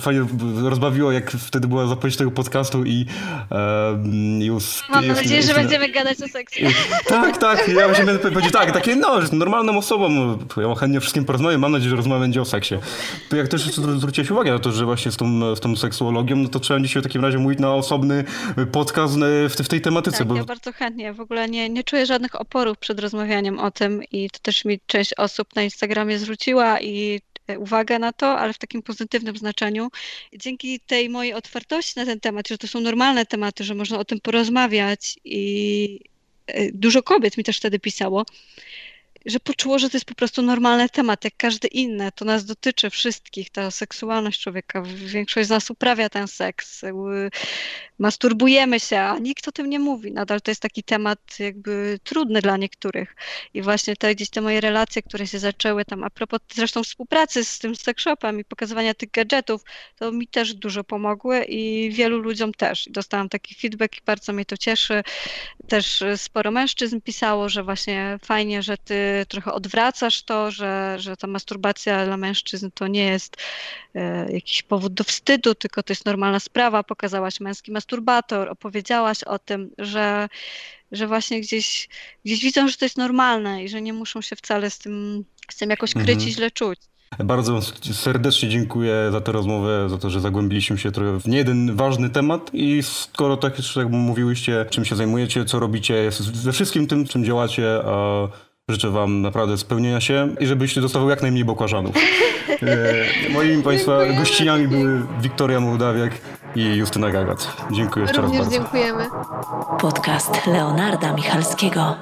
fajnie rozbawiło, jak wtedy była zapowiedź tego podcastu i um, już...
Mam
już-
nadzieję, że będziemy gadać o seksie.
Tak, tak, ja właśnie będę powiedzieć tak, takie no, normalną osobą, ja chętnie wszystkim porozmawiam, mam nadzieję, że rozmowa będzie o seksie. To jak też zwró- zwróciłeś uwagę na to, że właśnie z tą, z tą seksuologią, no to trzeba dzisiaj w takim razie mówić na osobny podcast e, w, w tej tematyce,
Tak,
bo
ja bardzo chętnie. W ogóle nie, nie czuję żadnych oporów przed rozmawianiem o tym i to też mi część osób na Instagramie zwróciła i uwagę na to, ale w takim pozytywnym znaczeniu. Dzięki tej mojej otwartości na ten temat, że to są normalne tematy, że można o tym porozmawiać i e, dużo kobiet mi też wtedy pisało. że poczuło, że to jest po prostu normalny temat, jak każdy inny. To nas dotyczy wszystkich, ta seksualność człowieka. Większość z nas uprawia ten seks, masturbujemy się, a nikt o tym nie mówi. Nadal to jest taki temat jakby trudny dla niektórych. I właśnie te gdzieś te moje relacje, które się zaczęły tam, a propos zresztą współpracy z tym sexshopem i pokazywania tych gadżetów, to mi też dużo pomogły i wielu ludziom też. Dostałam taki feedback i bardzo mnie to cieszy. Też sporo mężczyzn pisało, że właśnie fajnie, że ty trochę odwracasz to, że, że ta masturbacja dla mężczyzn to nie jest e, jakiś powód do wstydu, tylko to jest normalna sprawa. Pokazałaś męski masturbator, opowiedziałaś o tym, że, że właśnie gdzieś, gdzieś widzą, że to jest normalne i że nie muszą się wcale z tym, z tym jakoś kryć mhm. i źle czuć.
Bardzo serdecznie dziękuję za tę rozmowę, za to, że zagłębiliśmy się trochę w nie jeden ważny temat i skoro tak jak mówiłyście, czym się zajmujecie, co robicie, ze wszystkim tym, czym działacie, a życzę wam naprawdę spełnienia się i żebyście dostawał jak najmniej bokłażanów. E, moimi Państwa gościniami były Wiktoria Mołdawiak i Justyna Gagat. Dziękuję jeszcze
Również
raz bardzo.
dziękujemy.
Podcast Leonarda Michalskiego.